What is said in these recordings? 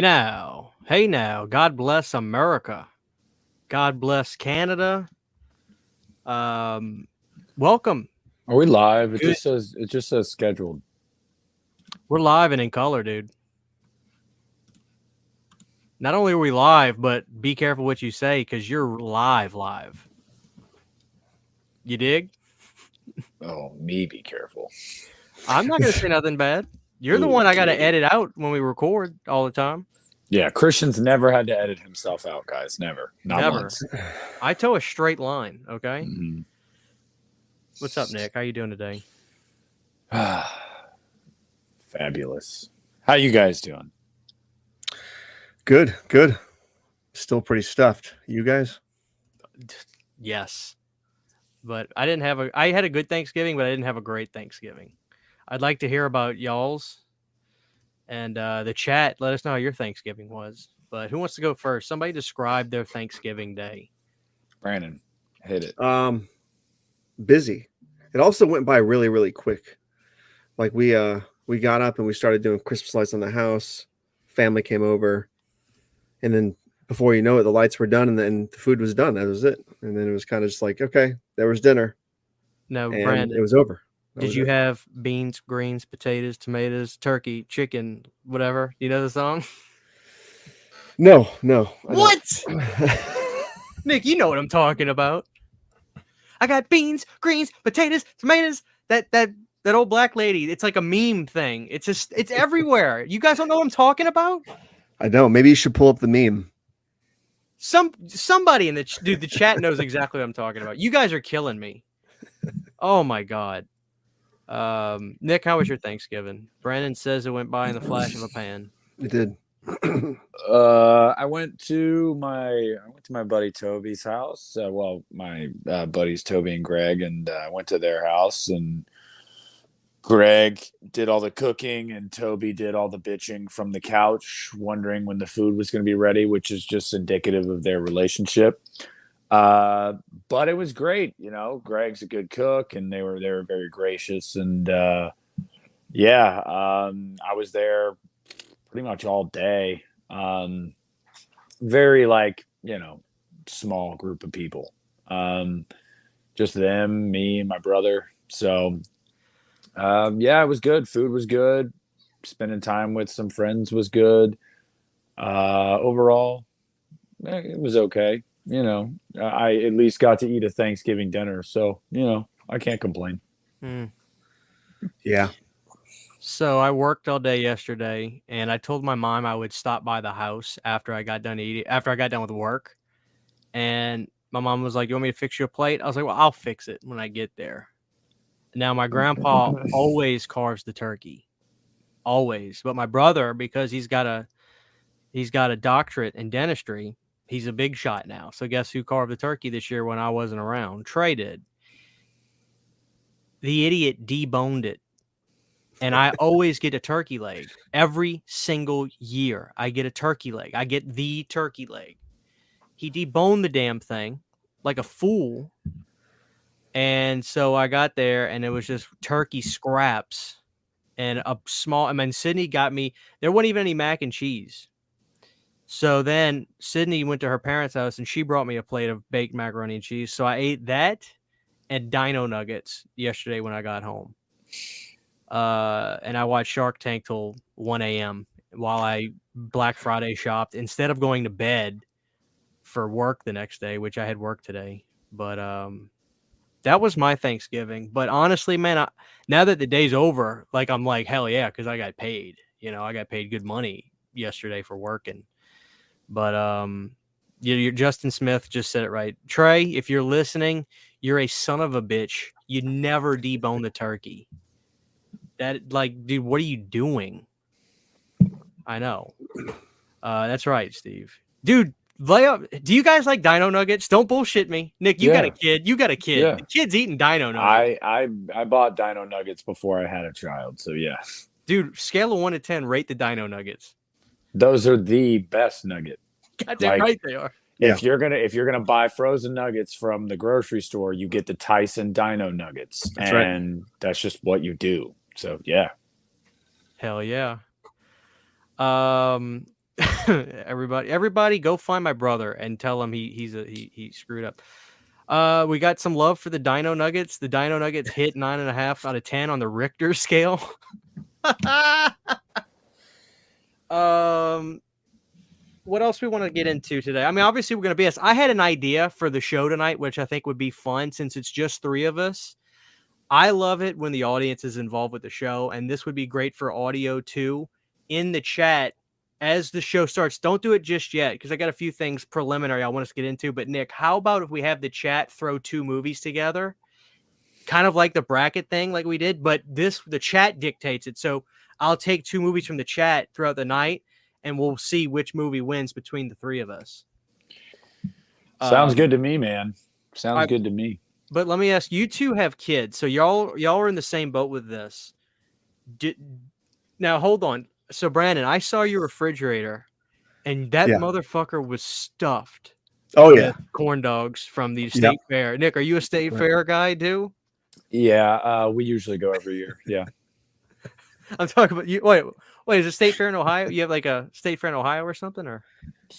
Hey now, hey now. God bless America. God bless Canada. Um, welcome. Are we live? It Good. just says it just says scheduled. We're live and in color, dude. Not only are we live, but be careful what you say because you're live, live. You dig? Oh, me be careful. I'm not gonna say nothing bad. You're the one I got to edit out when we record all the time. Yeah, Christian's never had to edit himself out, guys. Never. Not Never. once. I toe a straight line. Okay. Mhm. What's up, Nick? How you doing today? Fabulous. How you guys doing? Good, good. Still pretty stuffed. You guys? Yes. But I didn't have a I had a good Thanksgiving, but I didn't have a great Thanksgiving. I'd like to hear about y'all's and uh the chat. Let us know how your Thanksgiving was. But who wants to go first? Somebody describe their Thanksgiving day. Brandon, hit it. Um busy. It also went by really, really quick. Like we uh we got up and we started doing Christmas lights on the house. Family came over. And then before you know it, the lights were done and then the food was done. That was it. And then it was kind of just like, okay, there was dinner. No, And Brandon. it was over. That Did you it. have beans, greens, potatoes, tomatoes, turkey, chicken, whatever? You know the song? No, no. What? Nick, you know what I'm talking about. I got beans, greens, potatoes, tomatoes. That that that old black lady. It's like a meme thing. It's just it's everywhere. You guys don't know what I'm talking about? I know. Maybe you should pull up the meme. Some somebody in the ch- dude the chat knows exactly what I'm talking about. You guys are killing me. Oh my god. Um, Nick, how was your Thanksgiving? Brandon says it went by in the flash of a pan. It did. Uh, I went to my I went to my buddy Toby's house. Uh, well, my uh, buddies Toby and Greg, and uh, I went to their house, and Greg did all the cooking, and Toby did all the bitching from the couch, wondering when the food was going to be ready, which is just indicative of their relationship. Uh, but it was great, you know. Greg's a good cook, and they were they were very gracious, and uh, yeah, um, I was there pretty much all day. Um very like you know small group of people. Um just them me and my brother. So um yeah it was good. Food was good. Spending time with some friends was good. Uh overall eh, it was okay you know i at least got to eat a thanksgiving dinner so you know i can't complain Hmm. Yeah. So I worked all day yesterday, and I told my mom I would stop by the house after I got done eating, after I got done with work. And my mom was like, "You want me to fix you a plate?" I was like, "Well, I'll fix it when I get there." Now my grandpa always carves the turkey, always. But my brother, because he's got a he's got a doctorate in dentistry, he's a big shot now. So guess who carved the turkey this year when I wasn't around? Trey did. The idiot deboned it and I always get a turkey leg every single year. I get a turkey leg. I get the turkey leg. He deboned the damn thing like a fool. And so I got there and it was just turkey scraps and a small. I mean, Sydney got me, there wasn't even any mac and cheese. So then Sydney went to her parents' house and she brought me a plate of baked macaroni and cheese. So I ate that and dino nuggets yesterday when I got home uh, and I watched Shark Tank till 1 a.m. while I Black Friday shopped instead of going to bed for work the next day, which I had work today. But um, that was my Thanksgiving. But honestly, man, I, now that the day's over, like I'm like hell yeah, because I got paid. You know, I got paid good money yesterday for working. But um, you, you Justin Smith just said it right. Trey, if you're listening, you're a son of a bitch. You never debone the turkey. That like, dude, what are you doing? I know. Uh, that's right, Steve. Dude, lay up. Do you guys like Dino Nuggets? Don't bullshit me, Nick. You got a kid. You got a kid. Yeah. The kid's eating Dino Nuggets. i i i bought dino nuggets before i had a child so yeah Dude, scale of one to ten, rate the Dino Nuggets. Those are the best nugget God damn Like- right they are. if you're gonna if you're gonna buy frozen nuggets from the grocery store you get the tyson dino nuggets That's right. and that's just what you do so yeah Hell yeah. Um, everybody, everybody, go find my brother and tell him he he's a he he screwed up. Uh, we got some love for the Dino Nuggets. The Dino Nuggets hit nine and a half out of ten on the Richter scale. um, what else we want to get into today? I mean, obviously we're going to BS. I had an idea for the show tonight, which I think would be fun since it's just three of us. I love it when the audience is involved with the show, and this would be great for audio too. In the chat, as the show starts, don't do it just yet because I got a few things preliminary I want us to get into. But Nick, how about if we have the chat throw two movies together, kind of like the bracket thing, like we did? But this the chat dictates it. So I'll take two movies from the chat throughout the night, and we'll see which movie wins between the three of us. Sounds Um, good to me, man. Sounds I- good to me. But let me ask you two have kids, so y'all y'all are in the same boat with this. Did, now hold on. So Brandon, I saw your refrigerator, and that Yeah. motherfucker was stuffed. Oh yeah. corn dogs from the Yep. state fair. Nick, are you a state Right. fair guy too? Yeah, uh, we usually go every year. Yeah. I'm talking about you. Wait, wait, is it state fair in Ohio? You have like a state fair in Ohio or something, or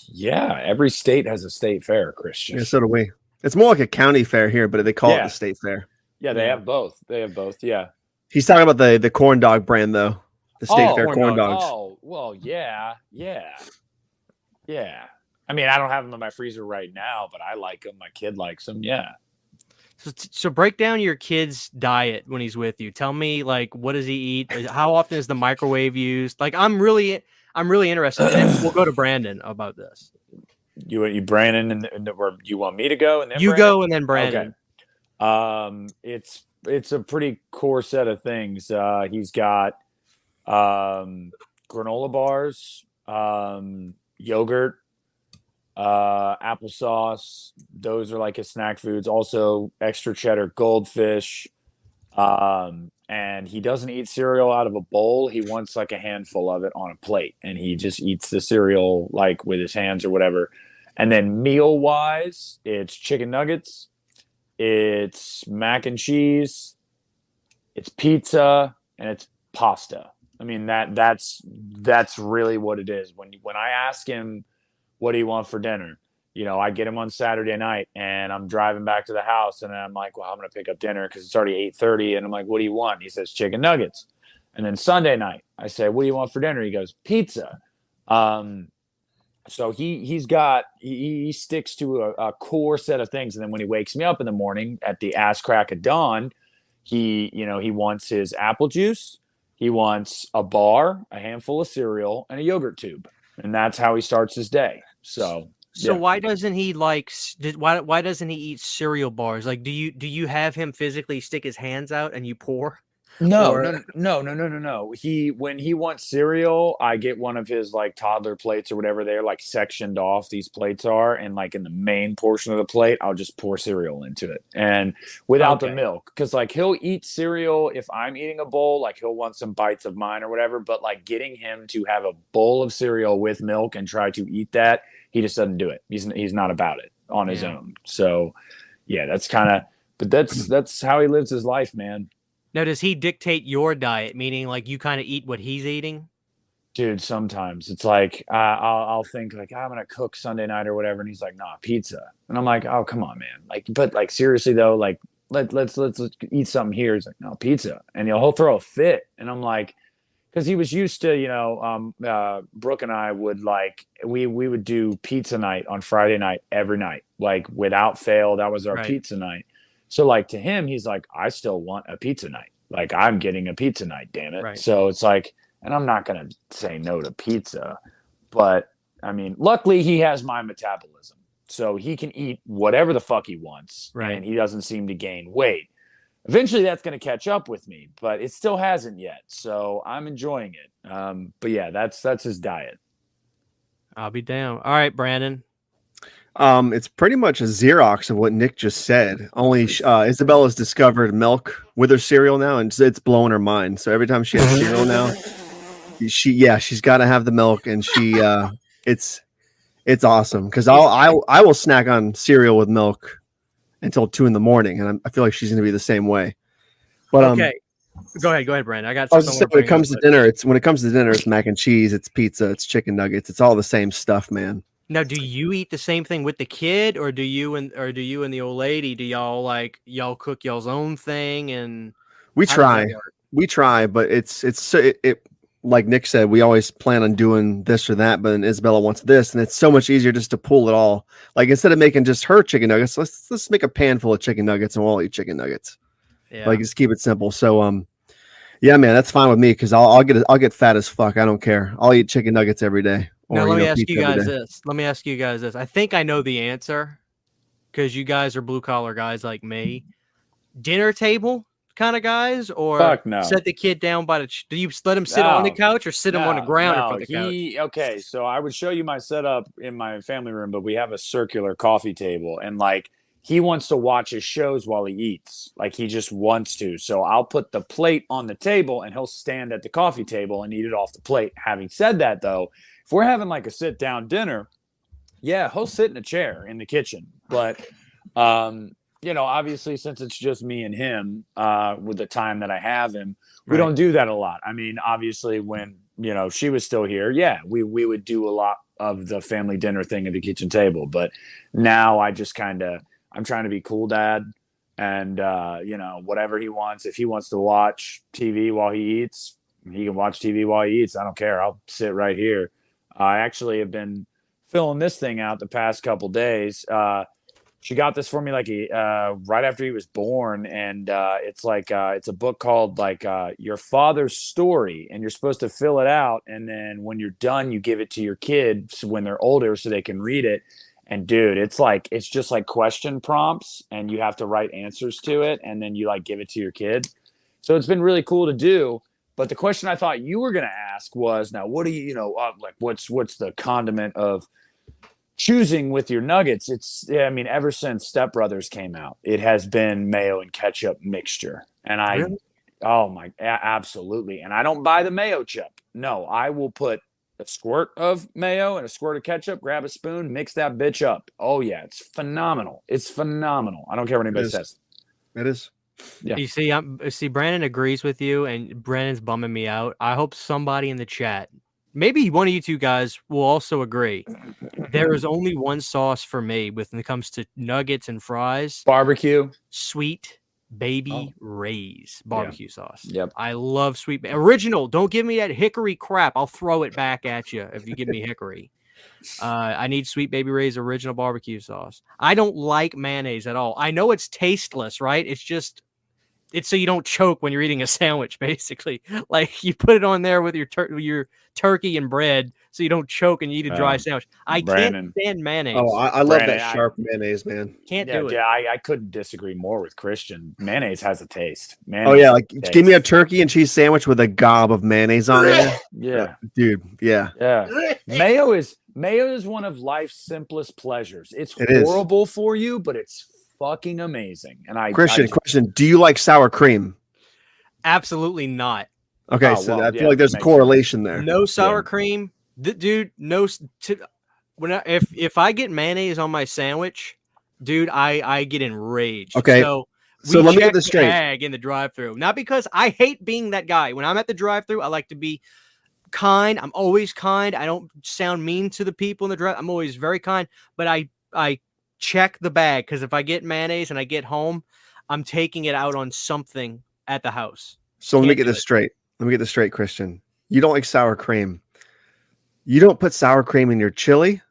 Yeah, every state has a state fair, Christian. Yeah, so do we. It's more like a county fair here, but they call it Yeah. the state fair. Yeah, they Yeah. have both. They have both. Yeah. He's talking about the the corn dog brand though. The state Oh, fair corn corn, dog. dogs. Oh, well, yeah, yeah, yeah. I mean, I don't have them in my freezer right now, but I like them. My kid likes them. Yeah. So, so break down your kid's diet when he's with you. Tell me like what does he eat? How often is the microwave used? Like I'm really I'm really interested. And we'll go to Brandon about this. You, you, Brandon, and, and or you want me to go? And then You Brandon? go and then Brandon. Okay. Um, it's it's a pretty core set of things. Uh, he's got um, granola bars, um, yogurt, uh, applesauce. Those are like his snack foods. Also, extra cheddar goldfish. Um, and he doesn't eat cereal out of a bowl. He wants like a handful of it on a plate, and he just eats the cereal like with his hands or whatever. And then meal wise, it's chicken nuggets, it's mac and cheese, it's pizza, and it's pasta. I mean that that's that's really what it is. When when I ask him what do you want for dinner, you know, I get him on Saturday night and I'm driving back to the house and I'm like, well, I'm gonna pick up dinner because it's already eight thirty, and I'm like, what do you want? He says chicken nuggets. And then Sunday night, I say, what do you want for dinner? He goes, pizza. Um, so he he's got he, he sticks to a, a core set of things, and then when he wakes me up in the morning at the ass crack of dawn, he you know he wants his apple juice, he wants a bar, a handful of cereal, and a yogurt tube, and that's how he starts his day. So So Yeah. why doesn't he like why why doesn't he eat cereal bars? Like do you do you have him physically stick his hands out and you pour? No, Or- no, no, no, no, no, no. He when he wants cereal, I get one of his like toddler plates or whatever they're like sectioned off. These plates are, and like in the main portion of the plate, I'll just pour cereal into it, and without the milk, because like he'll eat cereal if I'm eating a bowl, like he'll want some bites of mine or whatever. But like getting him to have a bowl of cereal with milk and try to eat that, he just doesn't do it. He's he's not about it on his Yeah. own. So, yeah, that's kind of. But that's that's how he lives his life, man. Now does he dictate your diet, meaning like you kind of eat what he's eating? dude sometimes. It's like uh, I'll, I'll think like i'm gonna cook sunday night or whatever and he's like nah pizza. And i'm like oh come on man. Like but like seriously though like let, let's let's let's eat something here. He's like no pizza. And he'll, he'll throw a fit. And i'm like because he was used to you know um uh brooke and i would like we we would do pizza night on friday night every night like without fail. That was our Right. pizza night so like to him he's like i still want a pizza night like i'm getting a pizza night damn it Right. so it's like and I'm not going to say no to pizza, but I mean, luckily he has my metabolism. So he can eat whatever the fuck he wants Right. and he doesn't seem to gain weight. Eventually that's going to catch up with me, but it still hasn't yet. So I'm enjoying it. Um, but yeah, that's that's his diet. I'll be down. All right, Brandon. Um, it's pretty much a Xerox of what Nick just said. Only uh, Isabella's discovered milk with her cereal now, and it's, blowing her mind. So every time she has cereal now, she yeah, she's got to have the milk, and she uh, it's it's awesome because I'll I I will snack on cereal with milk until two in the morning, and I'm, I feel like she's gonna be the same way. But um, okay. Go ahead, go ahead, Brandon. I got I was saying, when it comes to bring dinner, it's when it comes to dinner, it's mac and cheese, it's pizza, it's chicken nuggets, it's all the same stuff, man. Now, do you eat the same thing with the kid, or do you and or do you and the old lady? Do y'all like y'all cook y'all's own thing and We try, we try, but it's it's so it, it like Nick said, we always plan on doing this or that, but then Isabella wants this, and it's so much easier just to pull it all. Like instead of making just her chicken nuggets, let's let's make a pan full of chicken nuggets and we'll all eat chicken nuggets. Yeah. Like just keep it simple. So um, yeah, man, that's fine with me because I'll I'll get I'll get fat as fuck. I don't care. I'll eat chicken nuggets every day. Now or, let me know, ask you guys this. Let me ask you guys this. I think I know the answer because you guys are blue collar guys like me. Dinner table kind of guys, or no. set the kid down by the. Ch- do you let him sit on the couch or sit him on the No, ground in front of the couch? he, Okay, so I would show you my setup in my family room, but we have a circular coffee table, and like he wants to watch his shows while he eats. Like he just wants to. So I'll put the plate on the table, and he'll stand at the coffee table and eat it off the plate. Having said that, though, if we're having like a sit down dinner, yeah, he'll sit in a chair in the kitchen, but um you know obviously since it's just me and him uh with the time that i have him we Right. don't do that a lot i mean obviously when you know she was still here yeah we we would do a lot of the family dinner thing at the kitchen table but now i just kind of i'm trying to be cool dad and uh you know whatever he wants. If he wants to watch tv while he eats he can watch tv while he eats. I don't care. I'll sit right here. I actually have been filling this thing out the past couple days. Uh she got this for me like uh, right after he was born. And uh, it's like uh, it's a book called like uh, your father's story. And you're supposed to fill it out. And then when you're done you give it to your kids when they're older so they can read it and dude it's like it's just like question prompts and you have to write answers to it and then you like give it to your kid. So it's been really cool to do but the question i thought you were going to ask was now what do you you know uh, like what's what's the condiment of choosing with your nuggets? It's yeah, i mean ever since step brothers came out it has been mayo and ketchup mixture and i Really? oh my absolutely and i don't buy the mayo chip. No i will put a squirt of mayo and a squirt of ketchup grab a spoon mix that bitch up oh yeah it's phenomenal it's phenomenal i don't care what anybody is. says It is. Yeah. You see, I'm see Brandon agrees with you, and Brandon's bumming me out. I hope somebody in the chat, maybe one of you two guys, will also agree. There is only one sauce for me when it comes to nuggets and fries: barbecue sweet baby Oh. Ray's barbecue sauce. yep I love sweet original. Don't give me that hickory crap. I'll throw it back at you if you give me hickory. Uh, I need Sweet Baby Ray's original barbecue sauce. I don't like mayonnaise at all. I know it's tasteless, right? It's just it's so you don't choke when you're eating a sandwich, basically. Like you put it on there with your tur- your turkey and bread, so you don't choke and you eat a dry Um, sandwich. I Brandon. can't stand mayonnaise. Oh, I, I love Brandon, that I- sharp mayonnaise, man. can't yeah, do it. yeah I, I couldn't disagree more with christian mayonnaise has a taste Oh yeah, like give me a turkey and cheese sandwich with a gob of mayonnaise on it, yeah dude. Yeah, Yeah. mayo is mayo is one of life's simplest pleasures. It's It is. horrible for you, but it's fucking amazing. And I Christian, I, Christian, do you like sour cream? Absolutely not. Okay, Oh, so well, I feel yeah, like there's a makes correlation there. No sour Yeah. cream, Th- dude. No, s- to, when I, if if I get mayonnaise on my sandwich, dude, I I get enraged. Okay, so so we let me get this the straight. bag in the drive-through, not because I hate being that guy. When I'm at the drive-through, I like to be kind. I'm always kind. I don't sound mean to the people in the drive. I'm always very kind, but I I check the bag because if I get mayonnaise and I get home, I'm taking it out on something at the house. So let me get this it. straight. Let me get this straight, Christian. You don't like sour cream. You don't put sour cream in your chili.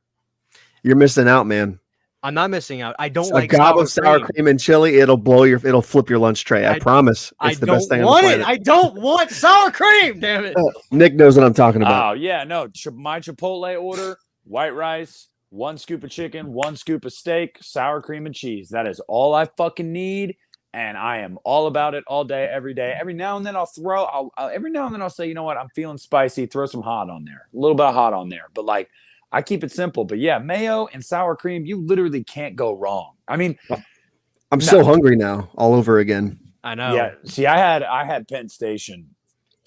You're missing out, man. I'm not missing out. I don't a like gob sour of sour cream. cream. and chili, it'll blow your, it'll flip your lunch tray. I, I- promise. I It's the don't best thing on want the it. I don't want sour cream. Damn it. Nick knows what I'm talking about. Oh yeah, no. My Chipotle order: white rice, one scoop of chicken, one scoop of steak, sour cream and cheese. That is all I fucking need, and I am all about it all day, every day. Every now and then I'll throw. I'll, I'll every now and then I'll say, you know what, I'm feeling spicy. Throw some hot on there, a little bit of hot on there. But like, I keep it simple. But yeah, mayo and sour cream, you literally can't go wrong. I mean, I'm no. so hungry now, all over again. I know. yeah. See, I had I had Penn Station.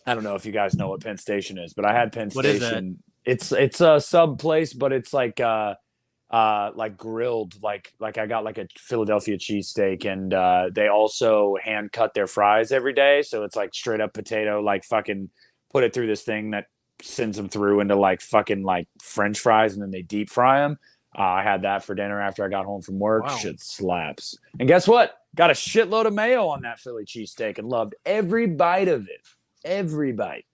I don't know if you guys know what Penn Station is, but I had Penn What is that? Station. It's it's a sub place, but it's like uh uh, like grilled, like like I got like a Philadelphia cheesesteak, and uh, they also hand cut their fries every day, so it's like straight up potato, like fucking put it through this thing that sends them through into like fucking like French fries, and then they deep fry them. Uh, I had that for dinner after I got home from work. Wow. Shit slaps. And guess what? Got a shitload of mayo on that Philly cheesesteak and loved every bite of it. Every bite.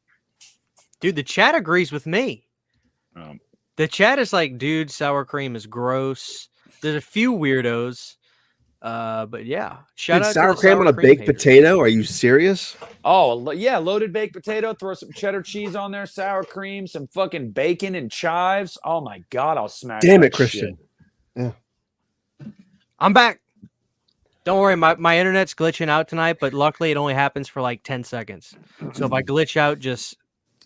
Dude, the chat agrees with me. Um, The chat is like, dude, sour cream is gross. There's a few weirdos. Uh, but yeah. Shout Dude, out sour to the cream on a baked haters. potato? Are you serious? Oh yeah, loaded baked potato. Throw some cheddar cheese on there, sour cream, some fucking bacon and chives. Oh my god, I'll smash. Damn that it, Christian. shit. I'm back. Don't worry, my, my internet's glitching out tonight, but luckily it only happens for like 10 seconds. So if I glitch out, just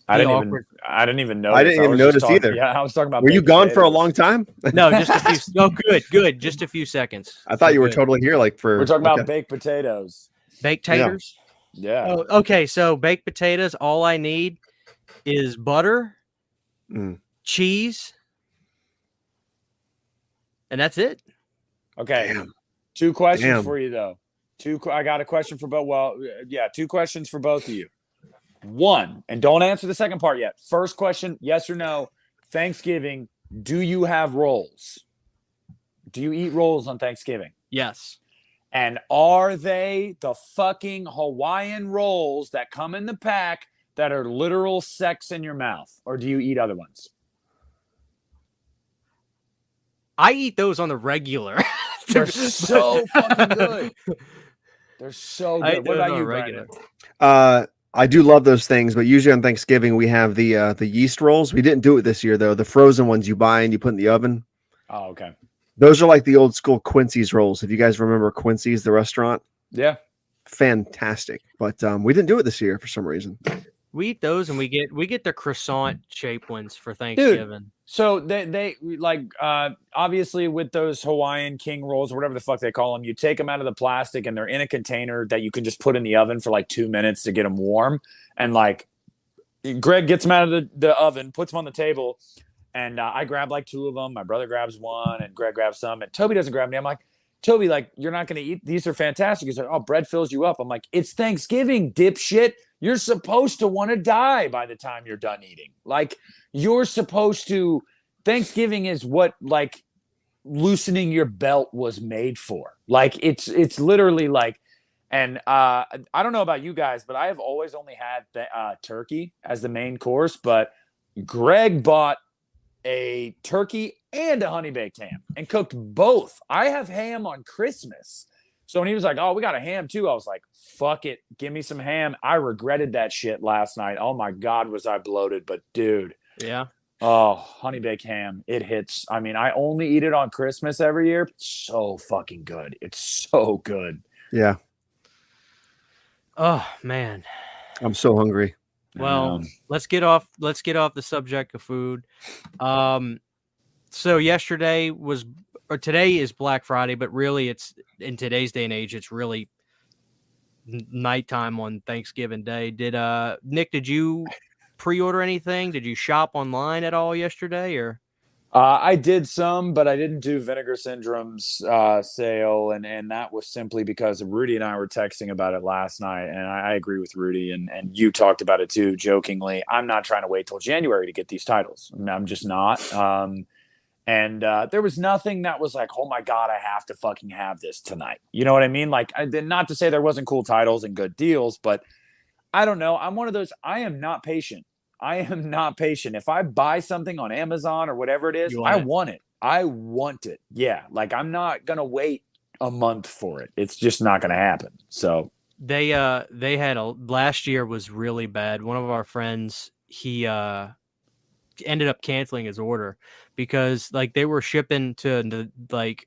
I didn't even. awkward. I didn't even notice. I didn't even was just notice talking- either. Yeah, I was talking about. Were you baked gone for a long time? no, just a few. Oh, good, good. Just a few seconds. I thought So you were good. totally here, like for. We're talking okay. about baked potatoes. baked taters. Yeah. Oh, okay. So baked potatoes. All I need is butter, Mm. cheese, and that's it. Okay. Damn. Two questions Damn. for you though. Two. I got a question for both. Well, yeah, two questions for both of you. One, and don't answer the second part yet. First question: Yes or no? Thanksgiving. Do you have rolls? Do you eat rolls on Thanksgiving? Yes. And are they the fucking Hawaiian rolls that come in the pack that are literal sex in your mouth, or do you eat other ones? I eat those on the regular. They're so fucking good. They're so good. eat What about you, regular. Brandon? Uh, I do love those things, but usually on Thanksgiving we have the uh, the yeast rolls. We didn't do it this year though. The frozen ones you buy and you put in the oven. Oh, okay. Those are like the old school Quincy's rolls. If you guys remember Quincy's, the restaurant, Yeah. fantastic. But um, we didn't do it this year for some reason. We eat those, and we get we get the croissant shape ones for Thanksgiving. Dude, So they they like uh obviously with those Hawaiian king rolls or whatever the fuck they call them, you take them out of the plastic and they're in a container that you can just put in the oven for like two minutes to get them warm. And like Greg gets them out of the, the oven, puts them on the table, and uh, I grab like two of them. My brother grabs one, and Greg grabs some, and Toby doesn't grab any. I'm like, Toby, like you're not going to eat these are fantastic. He's like, oh, bread fills you up. I'm like, it's Thanksgiving, dipshit. You're supposed to want to die by the time you're done eating. Like you're supposed to. Thanksgiving is what like loosening your belt was made for. Like it's it's literally like. And uh, I don't know about you guys, but I have always only had uh, turkey as the main course. But Greg bought a turkey and a honey baked ham and cooked both. I have ham on Christmas. So when he was like, "Oh, we got a ham too," I was like, "Fuck it, give me some ham." I regretted that shit last night. Oh my god, was I bloated? But dude, Yeah. oh, honey baked ham, it hits. I mean, I only eat it on Christmas every year. So fucking good. It's so good. Yeah, Oh man. I'm so hungry. Well, Um, let's get off let's get off the subject of food. Um so yesterday was or today is Black Friday, but really it's in today's day and age it's really nighttime on Thanksgiving Day. Did uh Nick did you pre-order anything? Did you shop online at all yesterday or Uh, I did some, but I didn't do Vinegar Syndrome's uh, sale, and and that was simply because Rudy and I were texting about it last night, and I, I agree with Rudy, and and you talked about it too, jokingly. I'm not trying to wait till January to get these titles. I'm- just not. Um, and uh, there was nothing that was like, oh my god, I have to fucking have this tonight. You know what I mean? Like, I did not to say there wasn't cool titles and good deals, but I don't know. I'm one of those. I am not patient. I am not patient. If I buy something on Amazon or whatever it is, want I it? want it. I want it. Yeah. Like I'm not gonna wait a month for it. It's just not gonna happen. So they uh they had a last year was really bad. One of our friends he uh ended up canceling his order because like they were shipping to the like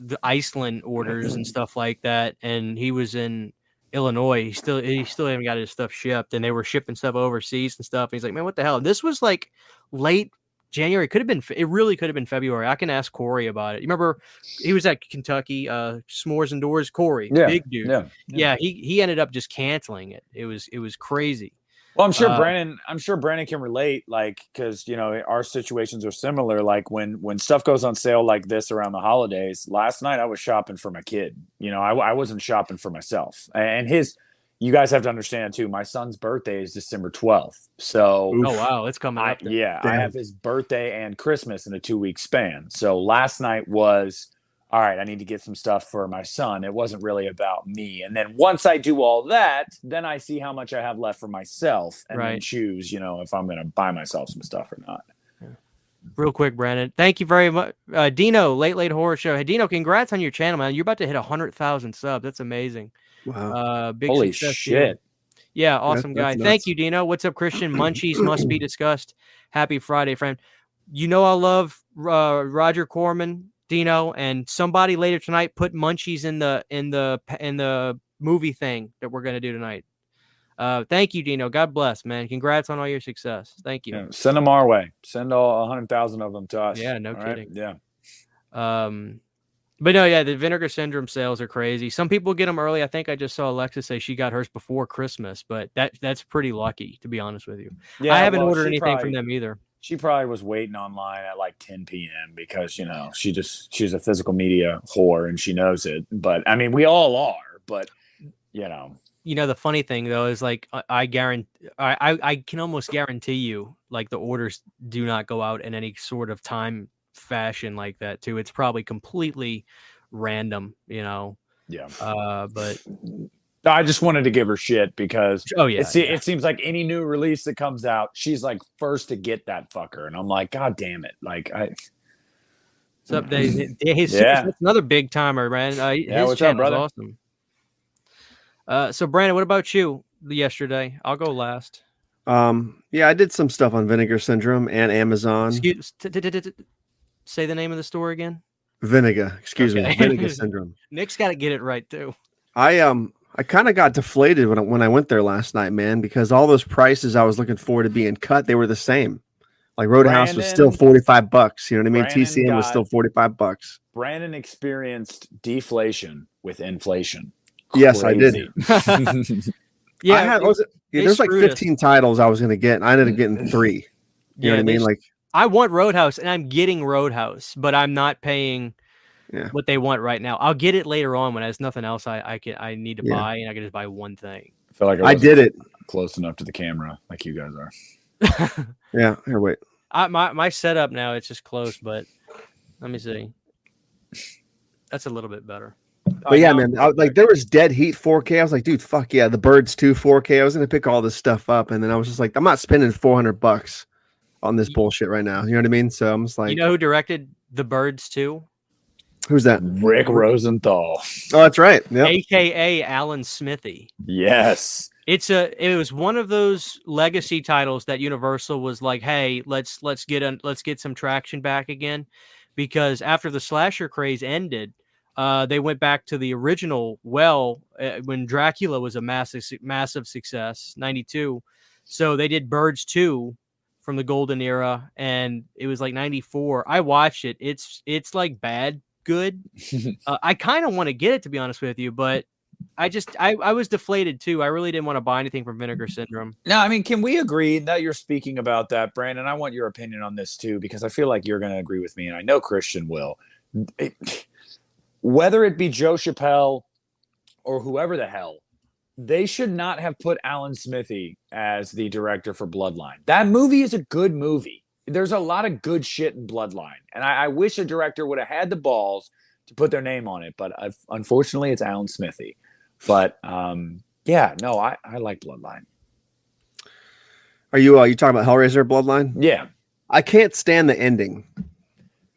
the Iceland orders and stuff like that, and he was in Illinois. He still he still haven't got his stuff shipped, and they were shipping stuff overseas and stuff. And he's like, man, what the hell? This was like late January. Could have been. It really could have been February. I can ask Corey about it. You remember he was at Kentucky, uh, S'mores and Doors. Corey, Yeah, big dude. yeah. Yeah, he he ended up just canceling it. It was it was crazy. Well, I'm sure Uh, Brandon. I'm sure Brandon can relate, like, because you know our situations are similar. Like when when stuff goes on sale like this around the holidays. Last night I was shopping for my kid. You know, I, I wasn't shopping for myself. And his, you guys have to understand too. My son's birthday is December 12th, so Oh wow, it's coming I, up. there. yeah, I have his birthday and Christmas in a two week span. So last night was all right. I need to get some stuff for my son. It wasn't really about me. And then once I do all that, then I see how much I have left for myself, and then Right. choose, you know, if I'm going to buy myself some stuff or not. Real quick, Brandon. Thank you very much, uh, Dino. Late Late Horror Show. Hey, Dino, congrats on your channel, man. You're about to hit hundred thousand subs. That's amazing. Wow. Uh, big Holy success to shit! Yeah, awesome that's guy. Thank you, Dino. What's up, Christian? Munchies must be discussed. Happy Friday, friend. You know I love uh, Roger Corman, Dino, and somebody later tonight put Munchies in the in the in the movie thing that we're gonna do tonight. Uh, thank you, Dino. God bless, man. Congrats on all your success. Thank you. Yeah, send them our way. Send all a hundred thousand of them to us. Yeah, no all right? kidding. Yeah. Um, but no, yeah, the vinegar syndrome sales are crazy. Some people get them early. I think I just saw Alexa say she got hers before Christmas, but that that's pretty lucky to be honest with you. Yeah, I haven't well, ordered anything probably- from them either. She probably was waiting online at like 10 p.m. because you know she just she's a physical media whore and she knows it. But I mean, we all are. But you know, You know, the funny thing though is like I, I guarantee, I, I I can almost guarantee you, like the orders do not go out in any sort of time fashion like that too. It's probably completely random, you know. yeah. Uh, but I just wanted to give her shit because oh yeah, it, se- yeah. it seems like any new release that comes out, she's like first to get that fucker, and I'm like, God damn it! Like I, What's up, Dave? His, Yeah. that's another big timer, man. Uh, Yeah, his what's up, brother? awesome. Uh, so Brandon, what about you yesterday? I'll go last. Um, yeah, I did some stuff on Vinegar Syndrome and Amazon. Excuse, t- t- t- t- t- say the name of the store again. Vinegar, excuse Okay. me, Vinegar Syndrome. Nick's got to get it right too. I um I kind of got deflated when I, when I went there last night, man, because all those prices I was looking forward to being cut, they were the same. Like Roadhouse was still 45 bucks, you know what I mean? Brandon TCM was still 45 bucks. Brandon experienced deflation with inflation. Yes, I did. Yeah, I had, it- was it, yeah, there's like screwed us. 15 titles I was going to get, and I ended up getting 3. You yeah, know what I mean? Like I want Roadhouse, and I'm getting Roadhouse, but I'm not paying Yeah. what they want right now. I'll get it later on when there's nothing else I I can I need to Yeah. buy, and I can just buy one thing. I feel like I wasn't did it. close enough to the camera like you guys are. Yeah, here wait. I, my my setup now it's just close, but let me see. That's a little bit better. But yeah, man, I, like there was Dead Heat 4K. I was like, dude, fuck yeah, the Birds 2 4K. I was gonna pick all this stuff up, and then I was just like, I'm not spending 400 bucks on this bullshit right now. You know what I mean? So I'm just like, you know who directed The Birds too? Who's that? Rick Rosenthal. Oh, that's right. Yeah, AKA Alan Smithee. Yes. It's a it was one of those legacy titles that Universal was like, "Hey, let's let's get a, let's get some traction back again." Because after the slasher craze ended, uh, they went back to the original well uh, when Dracula was a massive massive success, 92. So they did Birds 2 from the golden era and it was like 94. I watched it. It's it's like bad good. Uh, I kind of want to get it to be honest with you, but I just I, I was deflated too. I really didn't want to buy anything from Vinegar Syndrome. No, I mean, can we agree that you're speaking about that, Brandon? I want your opinion on this too, because I feel like you're going to agree with me, and I know Christian will. It- whether it be Joe Chappelle or whoever the hell, they should not have put Alan Smithee as the director for Bloodline. That movie is a good movie. There's a lot of good shit in Bloodline, and I, I wish a director would have had the balls to put their name on it, but i unfortunately, it's Alan Smithee. But um, yeah, no, I, I like Bloodline. Are you uh, you talking about Hellraiser Bloodline? Yeah, I can't stand the ending.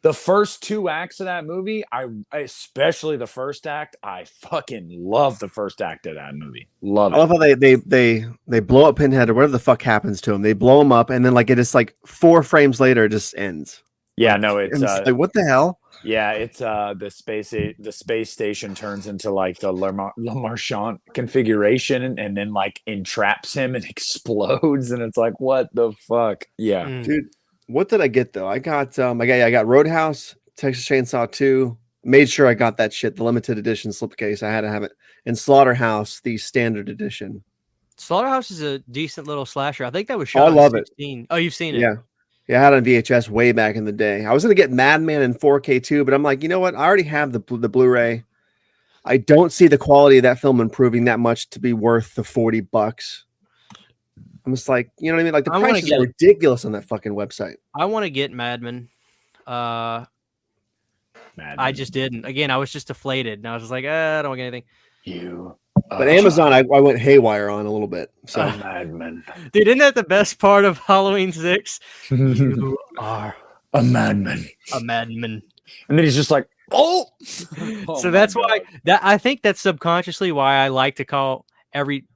The first two acts of that movie, I especially the first act, I fucking love the first act of that movie. Love it. I love how they they they they blow up Pinhead or whatever the fuck happens to him. They blow him up, and then like it is like four frames later, it just ends. Yeah, no, it's it's uh, like what the hell? yeah, it's uh the space the space station turns into like the Le, Mar- Le Marchand configuration and, and then like entraps him and explodes, and it's like what the fuck? Yeah, Mm. Dude, what did I get though? I got um I got I got Roadhouse, Texas Chainsaw 2. Made sure I got that shit, the limited edition slipcase. I had to have it. And Slaughterhouse, the standard edition. Slaughterhouse is a decent little slasher. I think that was Oh, I shot. in love it. Oh, you've seen it. Yeah. Yeah, I had it on VHS way back in the day. I was gonna get Madman in 4K too, but I'm like, you know what? I already have the the Blu-ray. I don't see the quality of that film improving that much to be worth the 40 bucks. I'm just like, you know what I mean? Like the I wanna prices get- are ridiculous on that fucking website. I want to get Madman. Uh, Man, I just didn't. Again, I was just deflated, and I was just like, uh, I don't want to get anything. you. But Amazon, I, I went haywire on a little bit. So a madman. Dude, isn't that the best part of Halloween Six? You are a madman. a madman. And then he's just like, oh. Oh so my that's why that I think that's subconsciously why I like to call every fuck.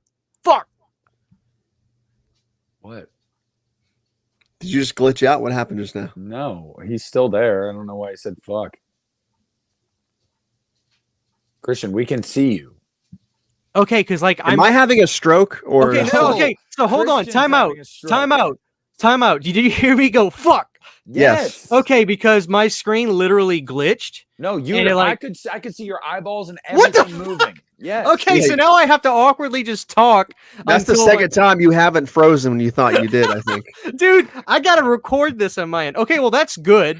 What? did you just glitch out? What happened just now? No, he's still there. I don't know why he said fuck. Christian, we can see you. Okay, because like Am I'm I having a stroke or okay. No, okay. So hold on. Time out. having a stroke. Time out. Time out. Did you hear me go fuck? Yes. Okay, because my screen literally glitched. No, you. And it, I could. I could see your eyeballs and What the everything moving. Yes. Okay, Yeah. so now I have to awkwardly just talk. That's the until, second time you haven't frozen when you thought you did, I think. dude. I gotta record this on my end. Okay, well that's good.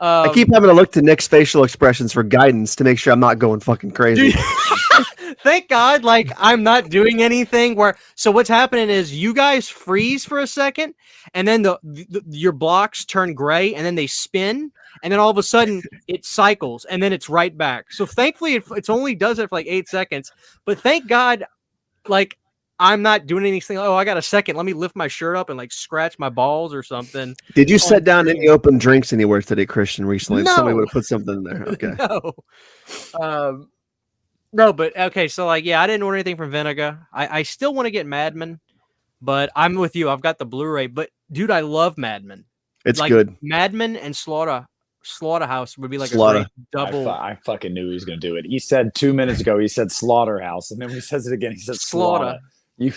Um, I keep having to look to Nick's facial expressions for guidance to make sure I'm not going fucking crazy. Dude, thank God, like I'm not doing anything where. So what's happening is you guys freeze for a second, and then the, the your blocks turn gray, and then they spin, and then all of a sudden it cycles, and then it's right back. So thankfully, it, it's only does it for like eight seconds. But thank God, like I'm not doing anything. Oh, I got a second. Let me lift my shirt up and like scratch my balls or something. Did you sit down any open drinks anywhere today, Christian, recently? Somebody would have put something in there. Okay. no. Um, no, but okay. So like, yeah, I didn't order anything from Vinegar. I, I still want to get Madman, but I'm with you. I've got the Blu-ray. But dude, I love Madman. It's Like, good. Madman and Slaughter Slaughterhouse would be like Slaughter. a great I, double. fu- I fucking knew he was going to do it. He said two minutes ago. He said slaughterhouse, and then he says it again, he said slaughter. Slaughter. You.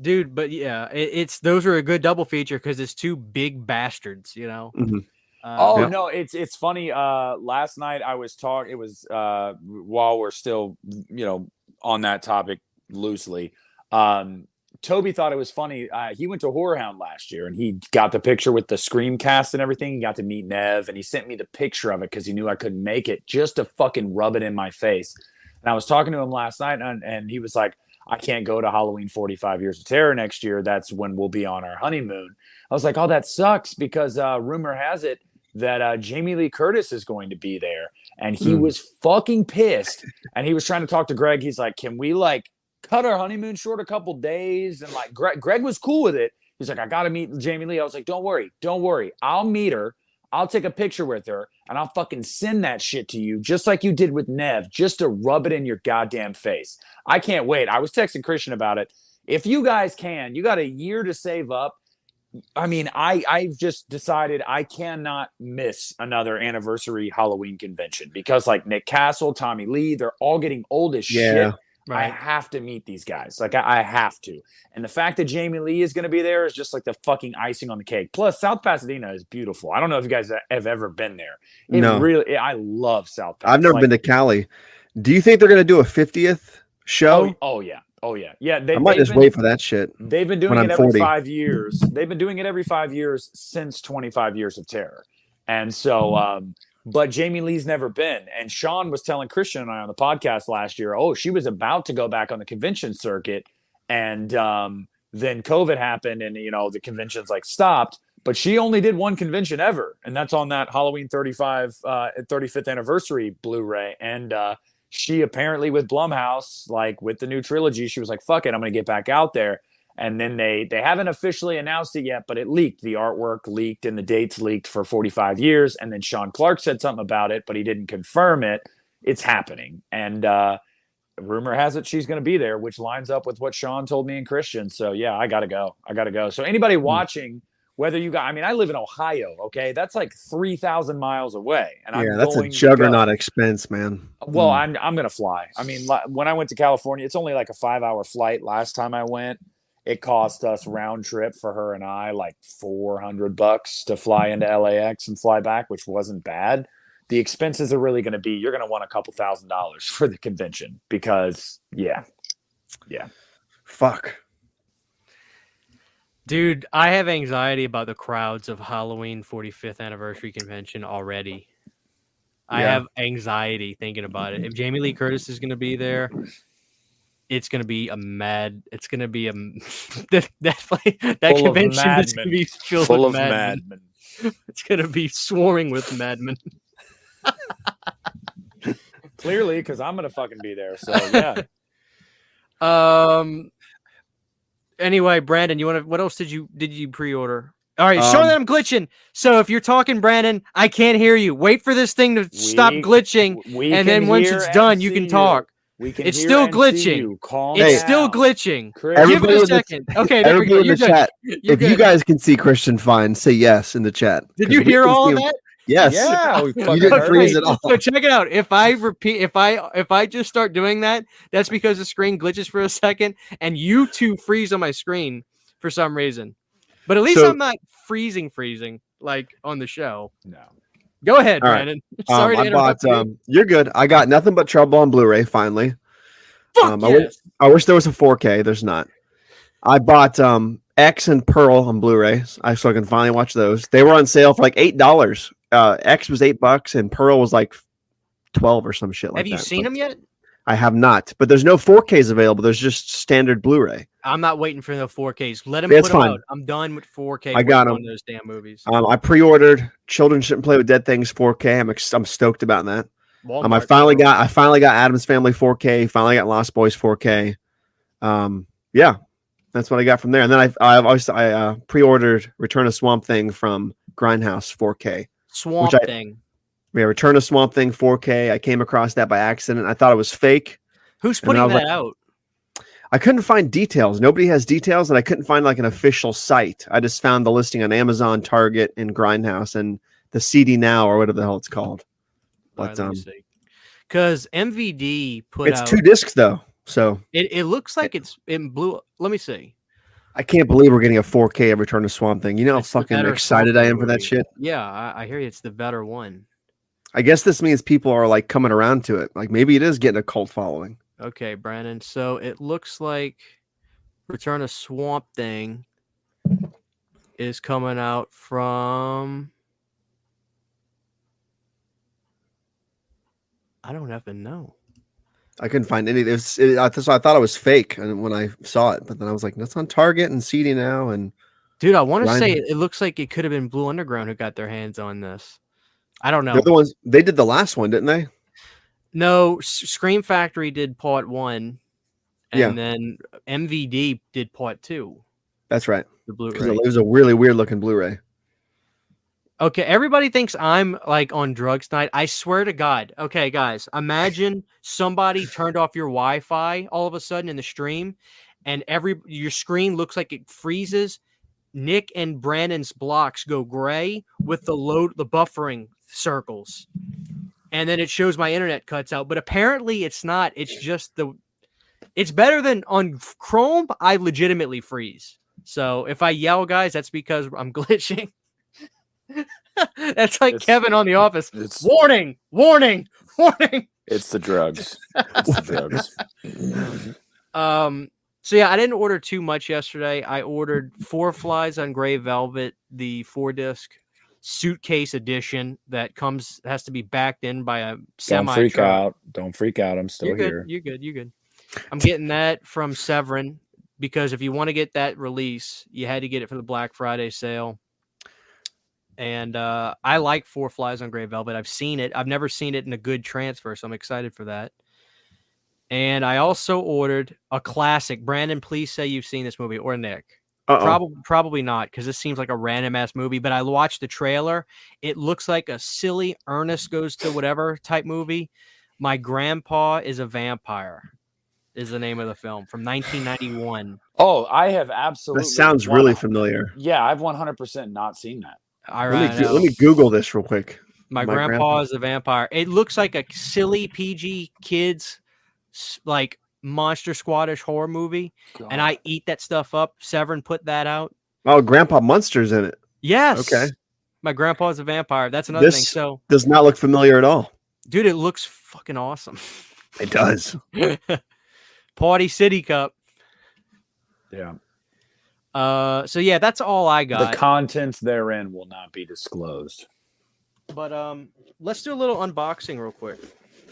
dude. But yeah, it, it's those are a good double feature because it's two big bastards. You know. Mhm. Uh, Oh Yeah. no, it's it's funny. Uh, last night I was talking. It was uh, while we're still, you know, on that topic loosely. Um, Toby thought it was funny. Uh, he went to Horror Hound last year, and he got the picture with the Scream cast and everything. He got to meet Neve, and he sent me the picture of it because he knew I couldn't make it, just to fucking rub it in my face. And I was talking to him last night, and, and he was like, "I can't go to Halloween 45 Years of Terror next year. That's when we'll be on our honeymoon." I was like, "Oh, that sucks," because uh, rumor has it that uh, Jamie Lee Curtis is going to be there, and he Hmm. was fucking pissed. And he was trying to talk to Greg. He's like, "Can we like cut our honeymoon short a couple days?" And like, Greg, Greg was cool with it. He's like, "I got to meet Jamie Lee." I was like, "Don't worry, don't worry. I'll meet her. I'll take a picture with her, and I'll fucking send that shit to you, just like you did with Neve, just to rub it in your goddamn face." I can't wait. I was texting Christian about it. If you guys can, you got a year to save up. I mean, I I've just decided I cannot miss another anniversary Halloween convention because like Nick Castle, Tommy Lee, they're all getting old as Yeah. shit. I have to meet these guys. Like I, I have to. And the fact that Jamie Lee is going to be there is just like the fucking icing on the cake. Plus, South Pasadena is beautiful. I don't know if you guys have ever been there. It No. really. I love South. I've never been to Cali. Do you think they're gonna do a 50th show? Oh, oh yeah. Oh yeah. Yeah. They, I might just been- wait for that shit. They've been doing it every 40. five years. They've been doing it every five years since 25 years of terror. And Mm-hmm. so, um, but Jamie Lee's never been. And Sean was telling Christian and I on the podcast last year, oh, she was about to go back on the convention circuit. And um, then COVID happened and, you know, the conventions like stopped. But she only did one convention ever. And that's on that Halloween 35, uh, 35th anniversary Blu ray. And, uh, she apparently with Blumhouse, like with the new trilogy, she was like, "Fuck it, I'm gonna get back out there." And then they they haven't officially announced it yet, but it leaked. The artwork leaked and the dates leaked for 45 years. And then Sean Clark said something about it, but he didn't confirm it. It's happening, and uh, rumor has it she's gonna be there, which lines up with what Sean told me and Christian. So yeah, I gotta go. I gotta go. So anybody Hmm. watching. Whether you got, I mean, I live in Ohio. Okay, that's like three thousand miles away, and I'm yeah, that's a juggernaut expense, man. Well, Mm. I'm I'm gonna fly. I mean, when I went to California, it's only like a five hour flight. Last time I went, it cost us round trip for her and I like four hundred bucks to fly into LAX and fly back, which wasn't bad. The expenses are really going to be you're going to want a couple thousand dollars for the convention because yeah yeah, Fuck. Dude, I have anxiety about the crowds of Halloween 45th anniversary convention already. I have anxiety thinking about it. If Jamie Lee Curtis is going to be there, it's going to be a mad. It's going to be a that that, that Full convention is going to be filled Full with of madmen. madmen. It's going to be swarming with madmen. Clearly, because I'm gonna fucking be there. So yeah. Um. Anyway, Brandon, you want to? What else did you did you pre-order? All right, show Um, that I'm glitching. So if you're talking, Brandon, I can't hear you. Wait for this thing to stop glitching, we and then once it's done, you can talk. We can It's still glitching. It's still glitching. Give it a in the- second. Okay, there we go. Everybody in the good. chat, You're if you guys can see Christian fine, say yes in the chat. Did you hear all of that? Yes. Yeah, we fucking didn't freeze it. it all. So check it out. If I repeat, if I if I just start doing that, that's because the screen glitches for a second, and you two freeze on my screen for some reason. But at least So- I'm not freezing, freezing like on the show. No. Go ahead, All right. Brandon. Um, Sorry to I interrupt bought. you. Um, you're good. I got nothing but trouble on Blu-ray. Finally, Fuck um, I would- yes. I wish there was a 4K. There's not. I bought um X and Pearl on Blu-ray, so I can finally watch those. They were on sale for like eight dollars. Uh, X was eight bucks and Pearl was like twelve or some shit like Have you that. seen them yet? I have not, but there's no 4Ks available. There's just standard Blu-ray. I'm not waiting for the 4Ks. Let them It's put 'em fine. out. I'm done with 4K. I got them. on those damn movies. Um, I pre-ordered Children Shouldn't Play with Dead Things 4K. I'm ex- I'm stoked about that. Um, I finally got I finally got Addams Family 4K. Finally got Lost Boys 4K. Um, yeah, that's what I got from there. And then I I also I uh, pre-ordered Return of Swamp Thing from Grindhouse 4K. Swamp I- Thing. Yeah, Return of Swamp Thing 4K. I came across that by accident. I thought it was fake. Who's putting that like- out? I couldn't find details. Nobody has details, and I couldn't find like an official site. I just found the listing on Amazon, Target, and Grindhouse, and the CD Now or whatever the hell it's called. But right, um. Because MVD put it's out. two discs though, so it, it looks like it's in blue. Let me see. I can't believe we're getting a 4K of Return to Swamp Thing. You know how It's fucking excited I am for that shit. Yeah, I, I hear you. It's the better one. I guess this means people are like coming around to it. Like maybe it is getting a cult following. Okay, Brandon. So it looks like Return of Swamp Thing is coming out from. I don't even know. I couldn't find any. It was, it, I, so I thought it was fake, and when I saw it, but then I was like, "That's on Target and CD now." And Dude, I want to say it, it looks like it could have been Blue Underground who got their hands on this. I don't know. the ones, they did the last one, didn't they? No, Scream Factory did part one, and Yeah. then MVD did part two. That's right. The Blu-ray. it was a really weird looking Blu-ray. Okay, everybody thinks I'm like on drugs tonight. I swear to God. Okay, guys, imagine somebody turned off your Wi-Fi all of a sudden in the stream, and every your screen looks like it freezes. Nick and Brandon's blocks go gray with the load, the buffering circles, and then it shows my internet cuts out. But apparently, it's not. It's just the. It's better than on Chrome. I legitimately freeze. So if I yell, guys, that's because I'm glitching. That's like It's- Kevin on The Office. It's Warning! Warning! Warning! it's the drugs. It's the drugs. Um. So yeah, I didn't order too much yesterday. I ordered Four Flies on Gray Velvet, the four disc suitcase edition that comes has to be backed in by a semi. Don't freak out. Don't freak out. I'm still You're good. here. You're good. You're good. I'm getting that from Severin because if you want to get that release, you had to get it for the Black Friday sale. And uh, I like Four Flies on Gray Velvet. I've seen it. I've never seen it in a good transfer, so I'm excited for that. And I also ordered a classic. Brandon, please say you've seen this movie or Nick. Probably, probably not, because this seems like a random ass movie. But I watched the trailer. It looks like a silly Ernest goes to whatever type movie. My grandpa is a vampire. Is the name of the film from 1991. Oh, I have absolutely. That sounds really familiar. Yeah, I've 100% not seen that. All Let me, let me um, Google this real quick. my, my grandpa, grandpa. is a vampire. It looks like a silly PG kids like monster squattish horror movie, and I eat that stuff up. Severin put that out. Oh, Grandpa Munster's in it. Yes. Okay. My grandpa is a vampire. That's another thing. So, Does not look familiar at all. dude, it looks fucking awesome. It does. Party City Cup. Yeah. Uh, so yeah, that's all I got. The contents therein will not be disclosed. but um, let's do a little unboxing real quick.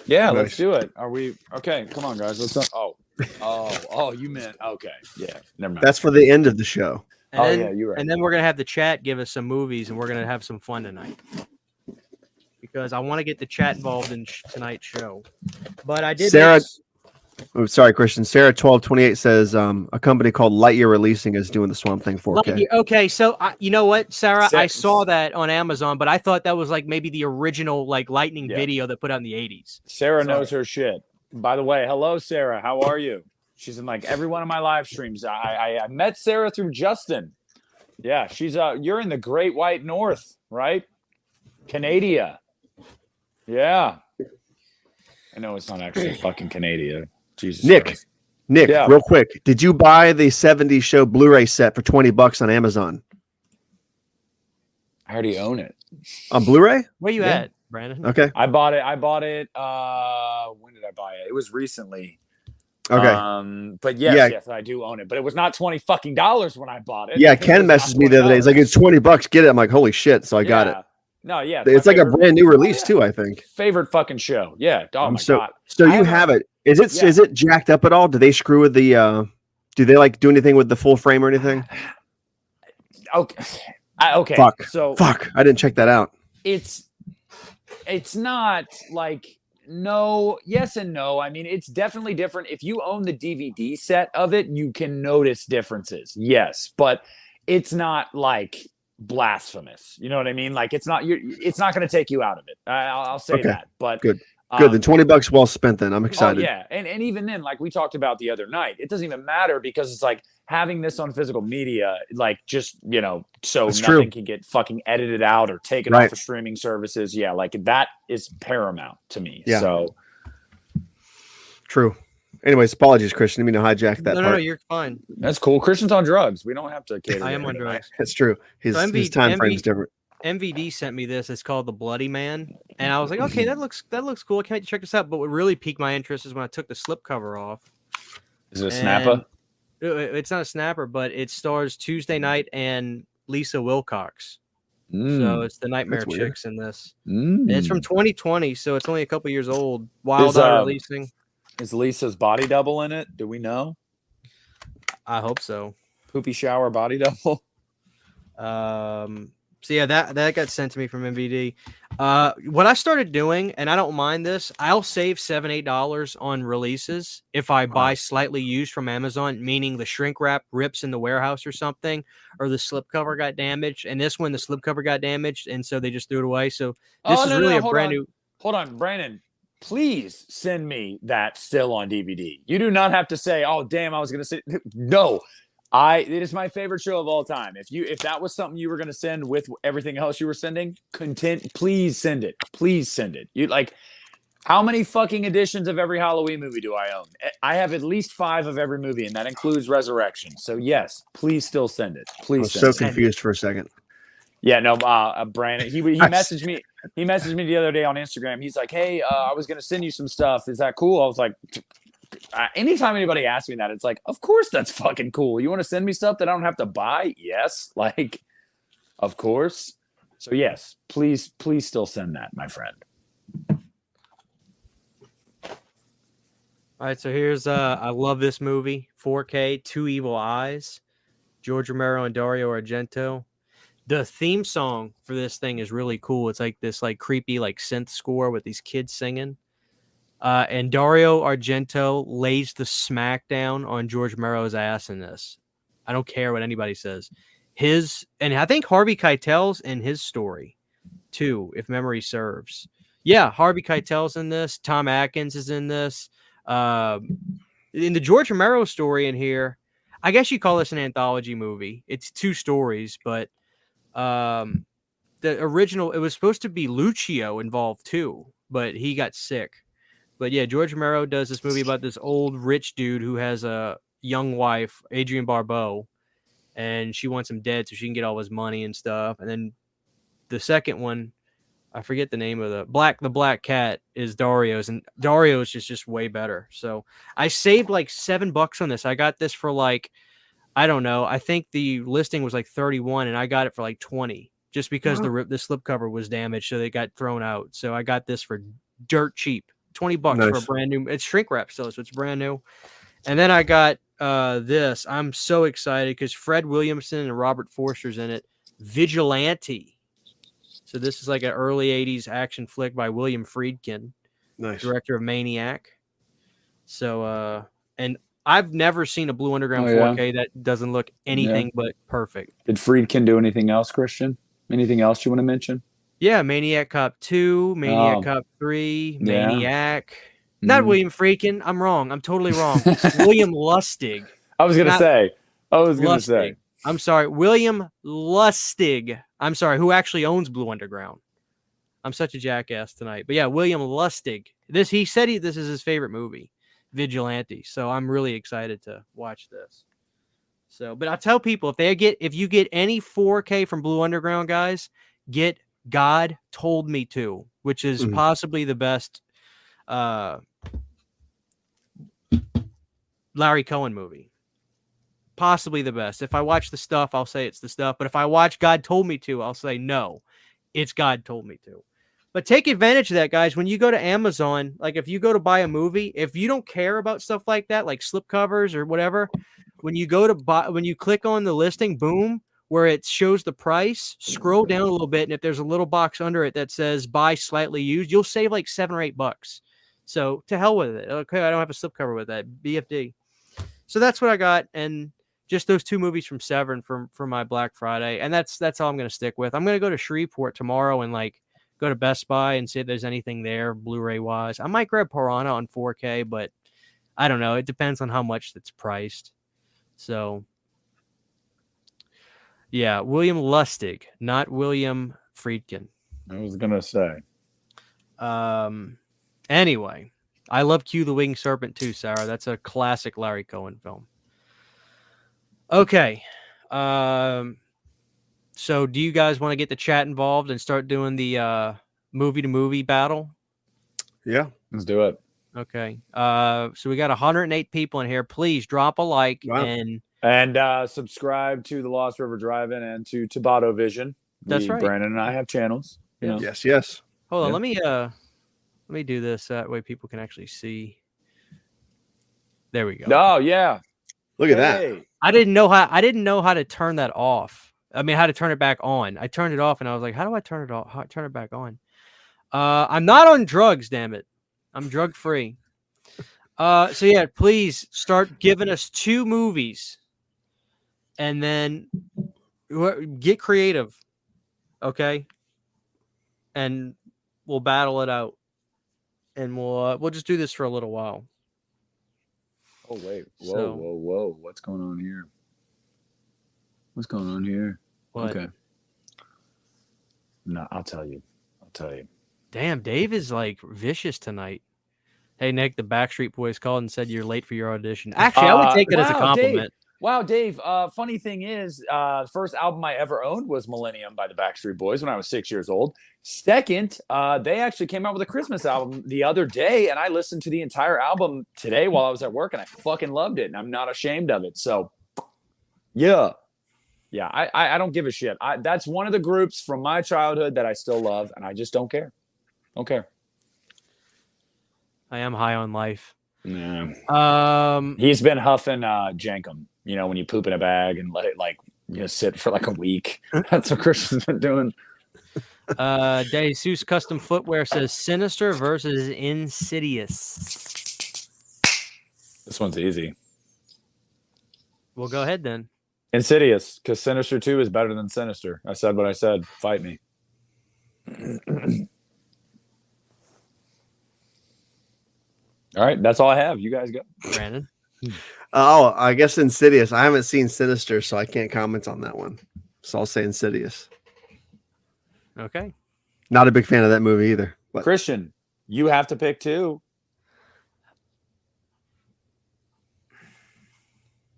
Yeah, let's do it. Are we okay? Come on, guys. Let's. Oh, oh, oh. You meant okay. Yeah. Never mind. That's for the end of the show. And oh then, yeah, you're right. and then we're gonna have the chat give us some movies, and we're gonna have some fun tonight. Because I want to get the chat involved in sh- tonight's show. But I did. Sarah- make s- Oh, sorry, Christian. Sarah twelve twenty eight says um, a company called Lightyear Releasing is doing the Swamp Thing 4K. Lightyear- Okay, so I, you know what, Sarah? I saw that on Amazon, but I thought that was like maybe the original like lightning Yeah. video that put out in the '80s. Sarah Sorry. knows her shit. By the way, hello, Sarah. How are you? She's in like every one of my live streams. I I, I met Sarah through Justin. Yeah, she's uh. You're in the Great White North, right? Canada. Yeah. I know it's not actually fucking Canada. Jesus. Nick. Christ. Nick, Yeah. real quick, did you buy the 70 show Blu-ray set for 20 bucks on Amazon? I already own it. On Blu-ray? Where you Yeah. at, Brandon? Okay. I bought it. I bought it. Uh, when did I buy it? It was recently. Okay. Um, but yes, Yeah. yes, I do own it. But it was not twenty fucking dollars when I bought it. yeah, Ken messaged me the other day. He's like, it's 20 bucks. Get it. I'm like, holy shit. So I got it. No, yeah, It's my like a brand new release yeah. too, I think. favorite fucking show. Yeah. Oh I'm my so- god. So you have have it. Is it Yeah. is it jacked up at all? Do they screw with the uh do they like do anything with the full frame or anything? Okay. I, okay. Fuck. So Fuck. I didn't check that out. it's it's not like no yes and no i mean it's definitely different if you own the dvd set of it you can notice differences yes but it's not like blasphemous you know what i mean like it's not you it's not going to take you out of it I, I'll, I'll say Okay. that but Good. Good. um, then 20 bucks well spent then. I'm Oh, excited. yeah, and and even then, like we talked about the other night, it doesn't even matter because it's like having this on physical media, like just you know, so That's nothing true. can get fucking edited out or taken Right. off of streaming services. Yeah, like that is paramount to me. Yeah. So True. Anyways, apologies, Christian. Didn't mean to hijack that no, no, part. no, you're fine. that's cool. Christian's on drugs. We don't have to cater. I am on drugs. That's true. His, So his time MV frame's different. MVD sent me this. It's called the Bloody Man, and I was like, okay, that looks that looks cool. I can't wait to check this out. But what really piqued my interest is when I took the slipcover off. Is it a snapper? Uh, It's not a snapper, but it stars Tuesday Knight and Lisa Wilcox. So Mm, it's the Nightmare. Chicks in this. mm. It's from 2020, so it's only a couple years old. Wild Is, Eye um, releasing. Is Lisa's body double in it? Do we know? I hope so. Poopy shower body double. Um, so yeah, that that got sent to me from MVD. Uh, what I started doing, and I don't mind this, I'll save seven eight dollars on releases if I buy slightly used from Amazon, meaning the shrink wrap rips in the warehouse or something, or the slipcover got damaged. And this one, the slipcover got damaged, and so they just threw it away. So this Oh, is no, no, really no, a brand on. new. Hold on, Brandon. Please send me that still on DVD. You do not have to say, "Oh, damn, I was going to say." No, I. It is my favorite show of all time. If you, if that was something you were going to send with everything else you were sending, content. Please send it. Please send it. You like. How many fucking editions of every Halloween movie do I own? I have at least five of every movie, and that includes Resurrection. So yes, please still send it. I Please was send so it. confused for a second. Yeah, no, uh, uh Brandon, he he messaged me. He messaged me the other day on Instagram. He's like, "Hey, uh, I was gonna send you some stuff. Is that cool?" I was like, uh, "Anytime anybody asks me that, it's like, of course that's fucking cool. You want to send me stuff that I don't have to buy? Yes, like, of course. So yes, please, please still send that, my friend. All right, so here's uh I love this movie, 4K, Two Evil Eyes, George Romero and Dario Argento. The theme song for this thing is really cool. It's like this like creepy like synth score with these kids singing. Uh, and Dario Argento lays the smackdown on George Romero's ass in this. I don't care what anybody says. His and I think Harvey Keitel's in his story too, if memory serves. Yeah, Harvey Keitel's in this. Tom Atkins is in this. Um, in the George Romero story in here, I guess you call this an anthology movie. It's two stories, but um, the original it was supposed to be Lucio involved too, but he got sick. But yeah, George Romero does this movie about this old rich dude who has a young wife, Adrienne Barbeau, and she wants him dead so she can get all his money and stuff. And then the second one, I forget the name of the black the black cat is Dario's and Dario's is just way better. So I saved like seven bucks on this. I got this for like I don't know. I think the listing was like 31 and I got it for like 20 just because Wow. the rip the slipcover was damaged so they got thrown out. So I got this for dirt cheap. 20 bucks for a brand new it's shrink wrap still, so it's brand new. And then I got uh this. I'm so excited because Fred Williamson and Robert Forster's in it. Vigilante. So this is like an early 80s action flick by William Friedkin Nice. director of Maniac. So, uh, and I've never seen a Blue Underground Oh, 4K that doesn't look anything but perfect. Did Friedkin do anything else, Christian? Anything else you want to mention? Yeah, Maniac Cop 2, Maniac Oh. Cop 3, Yeah. Maniac. Not Mhm. William Friedkin. I'm wrong. I'm totally wrong. William Lustig. I was gonna say. I was gonna say. I'm sorry. William Lustig. I'm sorry. Who actually owns Blue Underground? I'm such a jackass tonight. But yeah, William Lustig. This he said he this is his favorite movie, Vigilante. So I'm really excited to watch this. So, but I tell people if they get if you get any 4K from Blue Underground guys, get God Told Me to, which is Mhm. possibly the best uh Larry Cohen movie. Possibly the best. If I watch the stuff, I'll say it's the stuff. But if I watch God Told Me to, I'll say no, it's God Told Me to. But take advantage of that, guys. When you go to Amazon, like if you go to buy a movie, if you don't care about stuff like that, like slip covers or whatever, when you go to buy, when you click on the listing, boom, where it shows the price, scroll down a little bit, and if there's a little box under it that says buy slightly used, you'll save like seven or eight bucks. So to hell with it. Okay, I don't have a slipcover with that BFD. So that's what I got, and just those two movies from Severin from for my Black Friday, and that's that's all I'm gonna stick with. I'm gonna go to Shreveport tomorrow and like go to Best Buy and see if there's anything there Blu-ray wise. I might grab Piranha on 4K, but I don't know. It depends on how much it's priced. So yeah, William Lustig, not William Friedkin. I was gonna say. Um, anyway, I love Q the Winged Serpent too, Sarah. That's a classic Larry Cohen film. Okay. Um, so do you guys want to get the chat involved and start doing the uh movie to movie battle? Yeah. Let's do it. Okay. Uh, so we got 108 people in here. Please drop a like Wow. and And uh, subscribe to the Lost River Drive-In and to TobattoVision. That's We- right. Brandon and I have channels. You Yeah. know. Yes. Yes. hold on. Yeah. Let me uh, let me do this that way people can actually see. There we go. Oh yeah. Look at that. I didn't know how I didn't know how to turn that off. I mean, how to turn it back on. I turned it off and I was like, how do I turn it off? How turn it back on? Uh, I'm not on drugs, damn it. I'm drug free. Uh, so yeah, please start giving us two movies, and then get creative, okay? And we'll battle it out, and we'll uh, we'll just do this for a little while. Oh wait. Whoa, So- whoa, whoa. What's going on here? What's going on here? But Okay. No, I'll tell you. I'll tell you. Damn, Dave is like vicious tonight. Hey Nick, the Backstreet Boys called and said you're late for your audition. Actually, I would Uh, take it as a wow, Dave. compliment. Wow, Dave. Uh, funny thing is, uh, first album I ever owned was Millennium by the Backstreet Boys when I was six years old. Second, uh, they actually came out with a Christmas album the other day, and I listened to the entire album today while I was at work, and I fucking loved it, and I'm not ashamed of it. So, yeah, yeah, I I, I don't give a shit. I, that's one of the groups from my childhood that I still love, and I just don't care. Don't care. I am high on life. Yeah. Um, He's been huffing uh Jankum, you know, when you poop in a bag and let it like you know sit for like a week. That's what Christian's been doing. uh, Jesus Custom Footwear says Sinister versus Insidious. This one's easy. Well, go ahead then. Insidious, because Sinister 2 is better than Sinister. I said what I said. Fight me. all right, that's all I have. You guys go. Brandon. Oh, I guess Insidious. I haven't seen Sinister, so I can't comment on that one. So I'll say Insidious. Okay. Not a big fan of that movie either. But Christian, you have to pick two.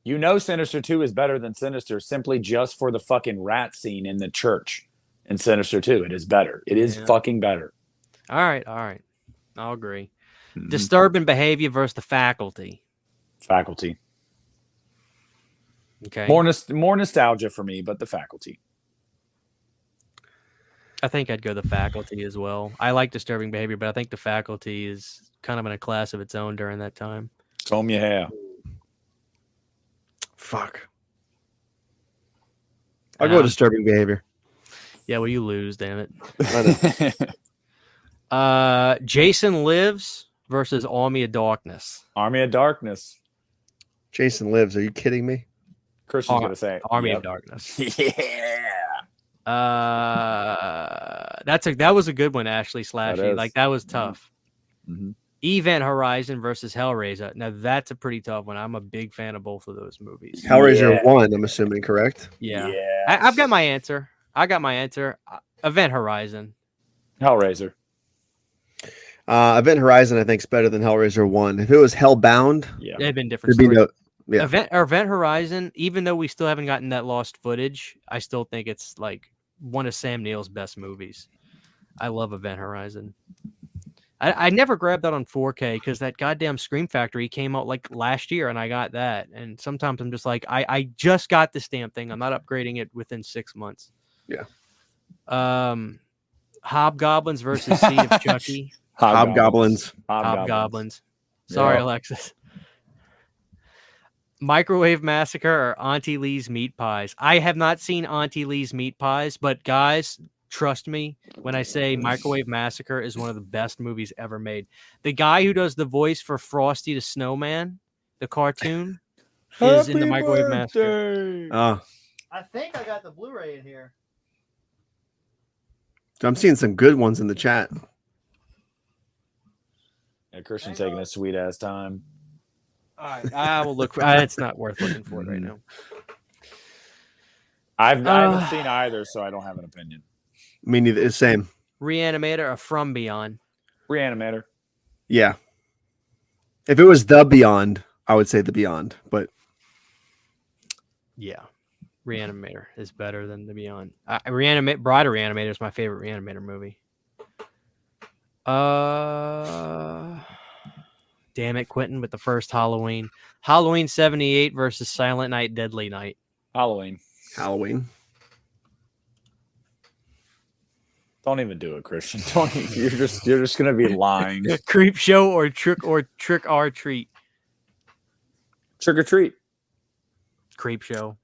You know Sinister 2 is better than Sinister simply just for the fucking rat scene in the church in Sinister 2. It is better. It is Yeah. fucking better. All right. All right. I'll agree. Mhm. Disturbing behavior versus the faculty. Faculty. Okay. More nos- more nostalgia for me, but the faculty. I think I'd go the faculty as well. I like disturbing behavior, but I think the faculty is kind of in a class of its own during that time. Comb your hair. Fuck. I'll go Um, disturbing behavior. Yeah, well, you lose, damn it. Uh, Jason Lives versus Army of Darkness. Army of Darkness. Jason lives. Are you kidding me? Christian's Ar- gonna say Army Yep. of Darkness. Yeah. Uh, that's a that was a good one, Ashley Slashy. is. Like that was tough. Mhm. Event Horizon versus Hellraiser. Now that's a pretty tough one. I'm a big fan of both of those movies. Hellraiser Yeah. one. I'm assuming correct. Yeah, Yes. I, I've got my answer. I got my answer. Uh, Event Horizon. Hellraiser. Uh, Event Horizon, I think, is better than Hellraiser one. If it was Hellbound, Yeah. They've been different. there'd be stories. no. yeah. Event or Event Horizon. Even though we still haven't gotten that lost footage, I still think it's like one of Sam Neill's best movies. I love Event Horizon. I, I never grabbed that on 4K because that goddamn Scream Factory came out like last year, and I got that. And sometimes I'm just like, I I just got this damn thing. I'm not upgrading it within six months. Yeah. Um, Hobgoblins versus Seed of Chucky. Hobgoblins. Hobgoblins. Sorry, Yeah. Alexis. Microwave Massacre or Auntie Lee's Meat Pies. I have not seen Auntie Lee's Meat Pies, but guys, trust me when I say Microwave Massacre is one of the best movies ever made. The guy who does the voice for Frosty the Snowman, the cartoon, is in the Microwave Massacre. Uh, I think I got the Blu-ray in here. I'm seeing some good ones in the chat. Yeah, Christian's taking a sweet ass time. All right, I will look. For, it's not worth looking for it right now. I've I Uh, haven't seen either, so I don't have an opinion. Me neither. It's same. Reanimator or From Beyond. Reanimator. Yeah. If it was the Beyond, I would say the Beyond. But Yeah, Reanimator is better than The Beyond. Uh, Reanimate Bride of Reanimator is my favorite Reanimator movie. Uh, damn it, Quentin with the first Halloween. Halloween '78 versus Silent Night, Deadly Night. Halloween. Halloween. Don't even do it, Christian. Don't even, you're just you're just gonna be lying. Creep Show or Trick or Trick or Treat. Trick or treat. Creep Show.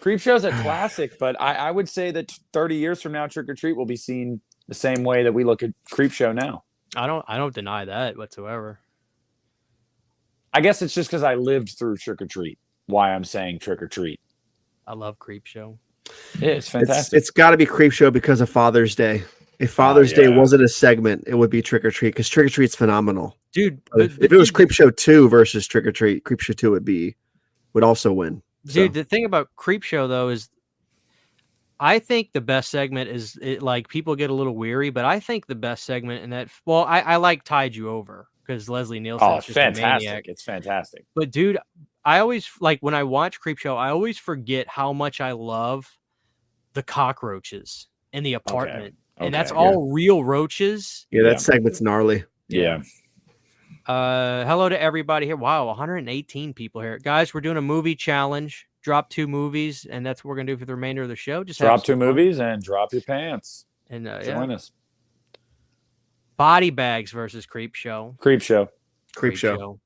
Creep Show's a classic, but I, I would say that 30 years from now, Trick or Treat will be seen the same way that we look at Creep Show now. I don't. I don't deny that whatsoever. I guess it's just because I lived through Trick or Treat. Why I'm saying Trick or Treat. I love Creep Show. Yeah, it's It's, fantastic. it's got to be Creep Show because of Father's Day. If oh, Father's Day yeah. wasn't a segment, it would be Trick or Treat because Trick or Treat's phenomenal. Dude, But if, if it was Creep Show 2 versus Trick or Treat, Creep Show 2 would be would also win. Dude, So- the thing about Creep Show though is, I think the best segment is it, like people get a little weary, but I think the best segment in that. Well, I, I like Tide You Over because Leslie Nielsen oh, is just a maniac. fantastic. It's fantastic. But dude, I always like when I watch Creep Show, I always forget how much I love the cockroaches in the apartment, and that's Okay, all real roaches. Yeah, that Yeah. segment's gnarly. Yeah. Uh, hello to everybody here. Wow, 118 people here, guys. We're doing a movie challenge. Drop two movies, and that's what we're gonna do for the remainder of the show. Just Drop two fun. movies and drop your pants. and uh, yeah. Join us. Body Bags versus Creep Show. Creep Show. Creep, Show. Show.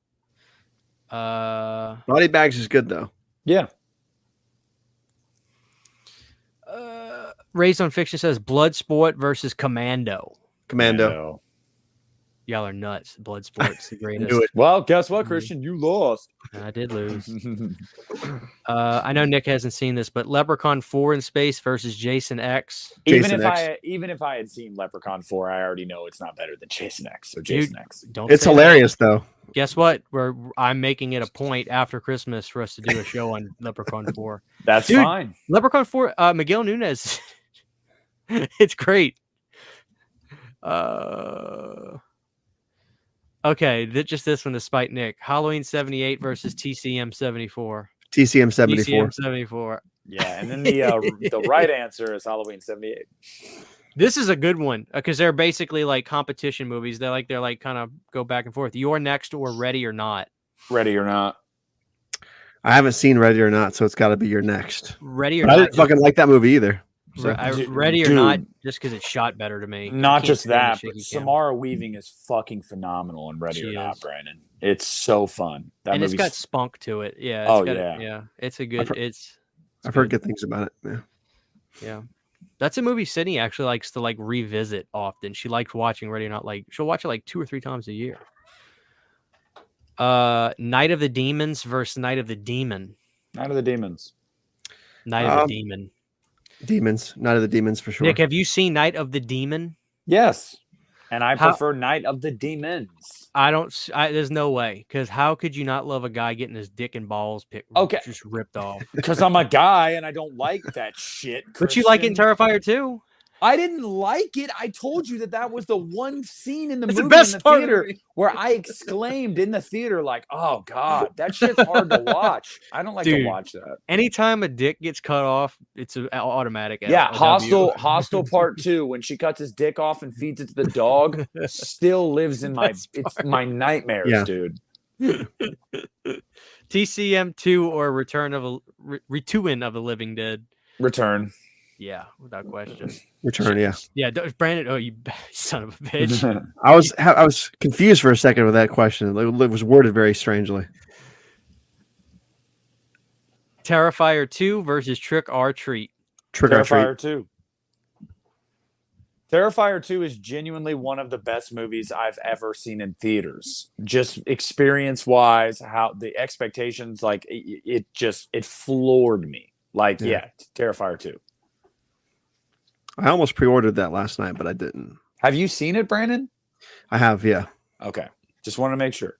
Uh, Body Bags is good though. Yeah. uh, Raised on Fiction says Bloodsport versus Commando. Commando. Y'all are nuts. Bloodsport's the greatest. Knew it. Well, guess what, Mhm. Christian? You lost. I did lose. Uh, I know Nick hasn't seen this, but Leprechaun 4 in Space versus Jason X. even Jason if X. I even if I had seen Leprechaun 4, I already know it's not better than Jason X. So Dude, Jason X. Don't It's say that. hilarious though. Guess what? We're I'm making it a point after Christmas for us to do a show on Leprechaun 4. That's Dude. fine. Leprechaun 4, uh, Miguel Nunez. it's great. Uh, okay, th- just this one to spite Nick. Halloween 78 versus TCM 74. TCM 74. TCM 74. Yeah, and then the uh, the right answer is Halloween 78. This is a good one because they're basically like competition movies. They're like they're like kind of go back and forth. You're next or ready or not. Ready or not. I haven't seen Ready or Not, so it's got to be you're next. Ready or But I not, didn't fucking like that movie either. So, I- ready or not, just because it's shot better to me. Not just that, but shaky cam. Samara Weaving is fucking phenomenal in Ready She or Not. Brandon. It's so fun. That and it's movie's got spunk to it. Yeah. It's Oh, got, yeah. yeah. It's a good. heard- It's. it's I've heard good things about it. Yeah. Yeah. That's a movie Sydney actually likes to like revisit often. She likes watching Ready or Not. Like she'll watch it like two or three times a year. Uh, Night of the Demons versus Night of the Demon. Night of the Demons. Night of Um, the Demon. Demons, Night of the Demons for sure. Nick, have you seen Night of the Demon? Yes. And I How- prefer Night of the Demons. I don't. s- I, there's no way. Because how could you not love a guy getting his dick and balls picked? Okay. Just ripped off. Because I'm a guy and I don't like that shit. but you like it in Christian. Terrifier too. I didn't like it. I told you that that was the one scene in the It's the movie best in the part the theater where I exclaimed in the theater, like, "Oh God, that shit's hard to watch." I don't like Dude. to watch that. Anytime a dick gets cut off, it's an automatic. Yeah, a W. Hostel, Hostel Part Two, when she cuts his dick off and feeds it to the dog, still lives in my Best it's my nightmares, Yeah. dude. TCM two or Return of a Re- Retuin of the Living Dead. Return. Yeah, without question. Return, yeah. Yeah, don't- Brandon. Oh, you son of a bitch. I was I was confused for a second with that question. It it was worded very strangely. Terrifier two versus Trick or Treat. Trick or treat. Terrifier 2. Terrifier 2 is genuinely one of the best movies I've ever seen in theaters. Just experience wise, how the expectations, like it, it just it floored me. Like, Yeah. yeah, Terrifier 2. I almost pre-ordered that last night, but I didn't. Have you seen it, Brandon? I have, yeah. Okay. Just want to make sure.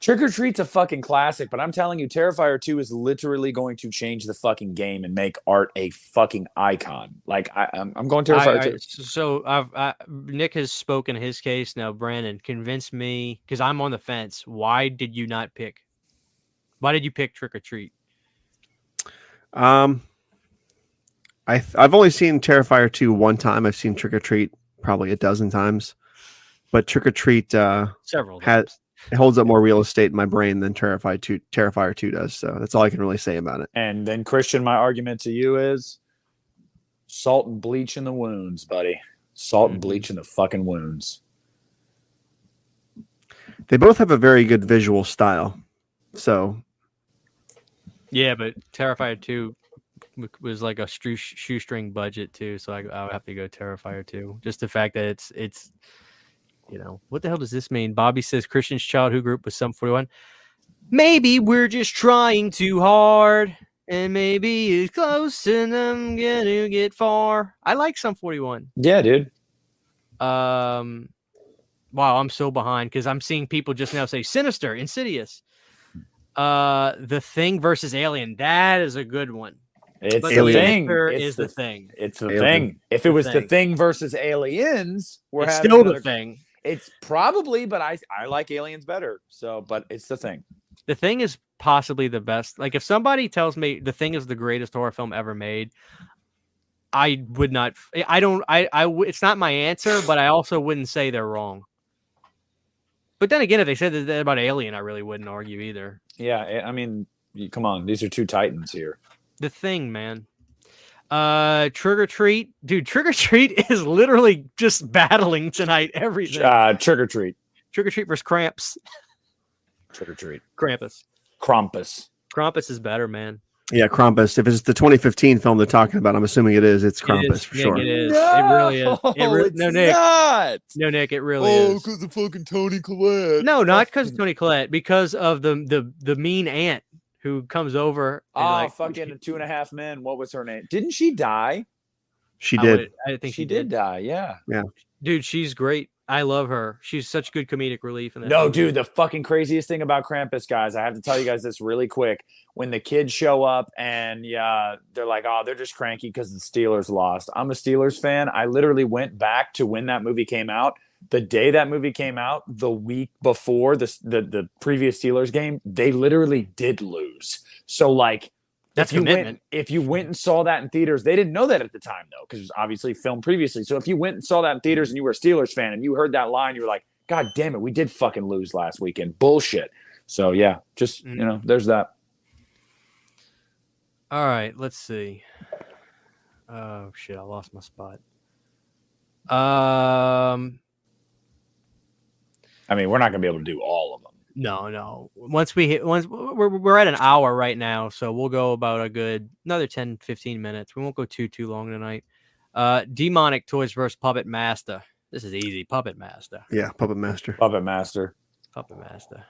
Trick or Treat's a fucking classic, but I'm telling you, Terrifier 2 is literally going to change the fucking game and make art a fucking icon. Like I, I'm, I'm going Terrifier I- 2. I- so I've, I, Nick has spoken his case now. Brandon, convince me because I'm on the fence. Why did you not pick? Why did you pick Trick or Treat? Um, I th- I've only seen Terrifier two one time. I've seen Trick or Treat probably a dozen times, but Trick or Treat uh, Several. has times. it holds up more real estate in my brain than Terrifier two Terrifier two does. So that's all I can really say about it. And then Christian, my argument to you is salt and bleach in the wounds, buddy. Salt and Mhm. bleach in the fucking wounds. They both have a very good visual style. So Yeah, but Terrifier two w- was like a shoestring budget too, so I, I would have to go Terrifier too. Just the fact that it's it's, you know, what the hell does this mean? Bobby says Christian's childhood group was Sum forty one. Maybe we're just trying too hard, and maybe it's close, and I'm gonna get far. I like Sum forty one. Yeah, dude. Um, wow, I'm so behind because I'm seeing people just now say Sinister, Insidious. Uh, The Thing versus Alien. That is a good one. It's But the the thing. It's is the, the thing. it's the Alien. thing. If it was the thing. thing versus aliens, we're it's having still the thing. It's probably, but I I like aliens better. So, but it's the thing. The Thing is possibly the best. Like if somebody tells me The Thing is the greatest horror film ever made, I would not. I don't. I. I. It's not my answer, but I also wouldn't say they're wrong. But then again, if they said that about Alien, I really wouldn't argue either. Yeah, I- I mean, come on, these are two titans here. The Thing, man. Uh, Trick or Treat, dude. Trick or Treat is literally just battling tonight. Everything. Uh, trick or treat, Trick or Treat versus Krampus. trick or treat, Krampus. Krampus. Krampus is better, man. yeah, Krampus. If it's the 2015 film they're talking about, I'm assuming it is. It's It Krampus is. for Nick, sure. It is. It really is. It No, re- it's no, Nick. not. No, Nick. It really is. Oh, because of fucking Toni Collette. No, not because of Toni Collette. Because of the the the mean aunt who comes over. and, Oh, like, fucking two and a half men. What was her name? Didn't she die? She I did. would- I think she, did die. Yeah. Yeah. Dude, she's great. I love her. She's such good comedic relief in that. No, movie. dude, the fucking craziest thing about Krampus, guys, I have to tell you guys this really quick. When the kids show up and yeah, they're like, oh, they're just cranky because the Steelers lost. I'm a Steelers fan. I literally went back to when that movie came out. The day that movie came out, the week before the the, the previous Steelers game, they literally did lose. So like That's if you commitment. went if you went and saw that in theaters, they didn't know that at the time though, because it was obviously filmed previously. So if you went and saw that in theaters and you were a Steelers fan and you heard that line, you were like, God damn it, we did fucking lose last weekend. Bullshit. So yeah, just Mm. you know, there's that. All right, let's see. Oh shit, I lost my spot. Um, I mean, we're not gonna be able to do all of them. no, no. Once we hit, once we're we're at an hour right now, so we'll go about a good another 10, 15 minutes. We won't go too too long tonight. Uh, demonic toys versus puppet master. This is easy. Puppet master. Yeah, Puppet Master. Puppet Master. Puppet master.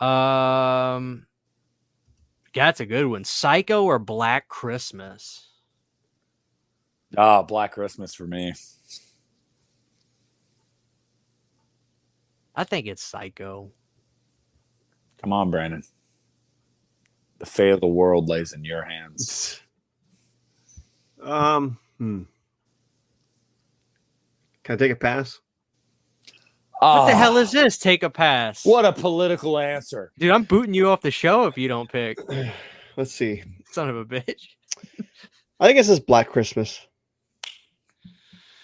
Um, that's a good one. Psycho or Black Christmas. Ah, Black Christmas for me. I think it's Psycho. Come on, Brandon. The fate of the world lays in your hands. Um, hmm. Can I take a pass? What the hell Ah, is this? Take a pass. What a political answer. Dude, I'm booting you off the show if you don't pick. Let's see. Son of a bitch. I think it says Black Christmas.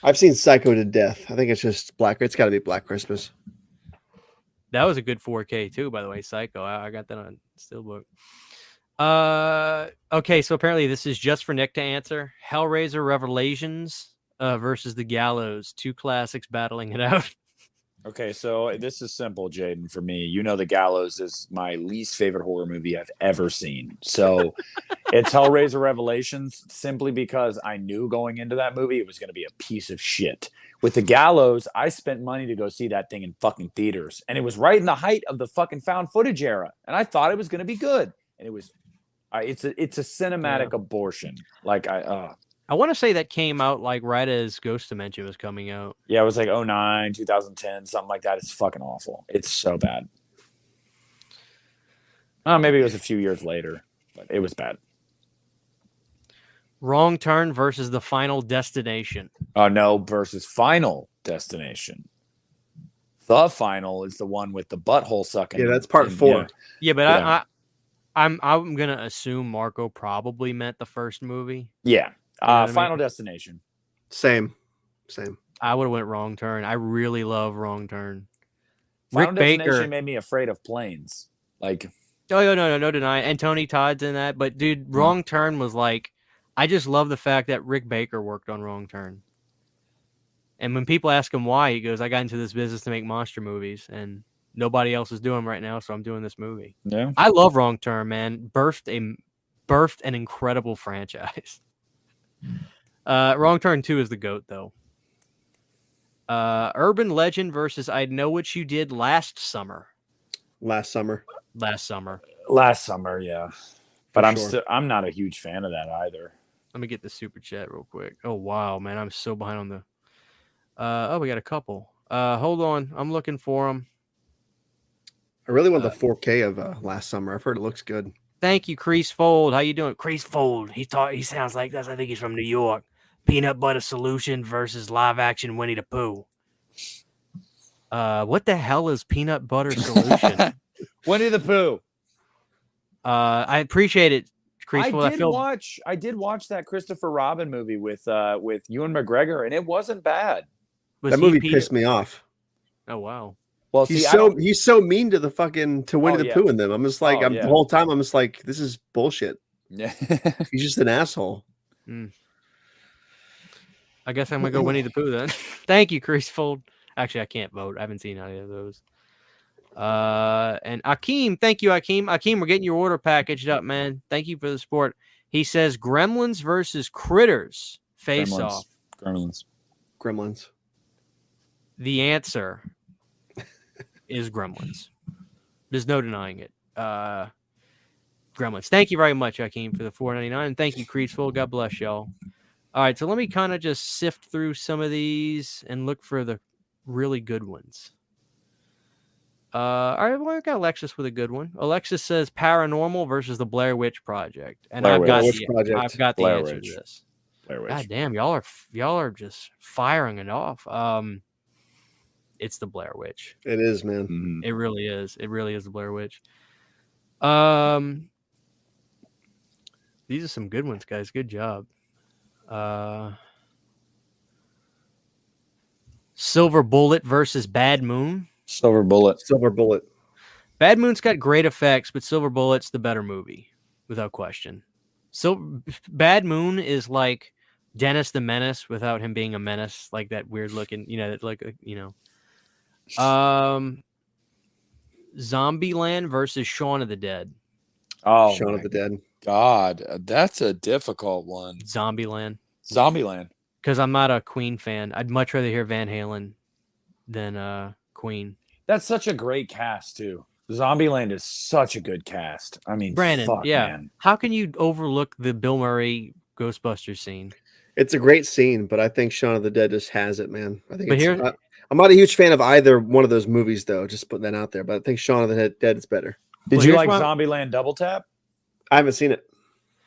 I've seen Psycho to death. I think it's just Black. It's got to be Black Christmas. That was a good 4K too, by the way. Psycho. I, I got that on Steelbook. Uh, okay. So apparently this is just for Nick to answer. Hellraiser Revelations uh, versus The Gallows. Two classics battling it out. Okay, so this is simple, Jaden, for me. You know, The Gallows is my least favorite horror movie I've ever seen. So it's Hellraiser Revelations simply because I knew going into that movie it was going to be a piece of shit. With The Gallows, I spent money to go see that thing in fucking theaters, and it was right in the height of the fucking found footage era, and I thought it was going to be good, and it was. Uh, it's a it's a cinematic abortion. Like I, uh, I want to say that came out like right as Ghost Dimension was coming out. yeah, it was like 09, 2010, something like that. It's fucking awful. It's so bad. Oh, maybe it was a few years later, but it was bad. Wrong Turn versus The Final Destination. Oh no, versus Final Destination. The final is the one with the butthole sucking. Yeah, that's part and- four. yeah. Yeah, but Yeah. I, I, I'm I'm gonna assume Marco probably meant the first movie. Yeah. Know what I Uh, mean? Final Destination. Same, same. I would have went Wrong Turn. I really love Wrong Turn. Final Rick Destination Baker. made me afraid of planes. Like, Oh no, no, no, no deny. it. And Tony Todd's in that. But dude, Wrong Turn was like, I just love the fact that Rick Baker worked on Wrong Turn. And when people ask him why, he goes, "I got into this business to make monster movies, and nobody else is doing 'em right now, so I'm doing this movie." yeah. I love Wrong Turn, man. Birthed a birthed an incredible franchise. Uh, Wrong Turn Two is the goat, though. Uh, Urban Legend versus I Know What You Did Last Summer. Last summer. Last summer. Last summer, yeah. But For I'm sure. still I'm not a huge fan of that either. Let me get the super chat real quick. Oh wow, man, I'm so behind on the. Uh, oh, we got a couple. Uh, hold on, I'm looking for them. I really want Uh, the 4K of uh, last summer. I've heard it looks good. Thank you, Crease Fold. How you doing, Crease Fold? He thought he sounds like this. I think he's from New York. Peanut Butter Solution versus live action Winnie the Pooh. Uh, what the hell is Peanut Butter Solution? Winnie the Pooh. Uh, I appreciate it, Crease I Fold. I did feel watch I did watch that Christopher Robin movie with uh with Ewan McGregor and it wasn't bad. was that movie Peter- pissed me off. Oh wow. Well, He's see, so he's so mean to the fucking to Winnie Oh, the yeah. Pooh in them. I'm just like Oh, I'm yeah. the whole time I'm just like this is bullshit. yeah. He's just an asshole. I guess I'm gonna go Winnie the Pooh then. Thank you, Chris Fold. Actually, I can't vote. I haven't seen any of those. Uh, and Akeem, thank you, Akeem. Akeem, we're getting your order packaged up, man. Thank you for the support. He says Gremlins versus Critters face Gremlins. off. Gremlins. Gremlins. The answer is Gremlins. There's no denying it. Uh, Gremlins. Thank you very much, Akeem, for the 4.99, and thank you, Creasful. God bless y'all. All right, so let me kind of just sift through some of these and look for the really good ones. Uh, all right, well, I got Alexis with a good one. Alexis says Paranormal versus the Blair Witch Project, and Blair I've got Witch the, Project. I've got the Blair answer Witch. to this. Blair Witch. God damn, y'all are y'all are just firing it off. Um, it's the Blair Witch. It is, man. Mhm. It really is. It really is the Blair Witch. Um, these are some good ones, guys. Good job. Uh, Silver Bullet versus Bad Moon. Silver Bullet. Silver Bullet. Bad Moon's got great effects, but Silver Bullet's the better movie. without question. So Bad Moon is like Dennis the Menace without him being a menace, like that weird looking, you know, like uh, you know. Um Zombieland versus Shaun of the Dead. Oh, Shaun of the Dead. God, that's a difficult one. Zombieland. Zombieland. Because I'm not a Queen fan. I'd much rather hear Van Halen than uh Queen. That's such a great cast too. Zombieland is such a good cast. I mean, Brandon, fuck, yeah. man. How can you overlook the Bill Murray Ghostbusters scene? It's a great scene, but I think Shaun of the Dead just has it, man. I think. But it's, here- I, I'm not a huge fan of either one of those movies, though. Just putting that out there. But I think Shaun of the Dead- Dead is better. Did Well, you like why- Zombieland Double Tap? I haven't seen it.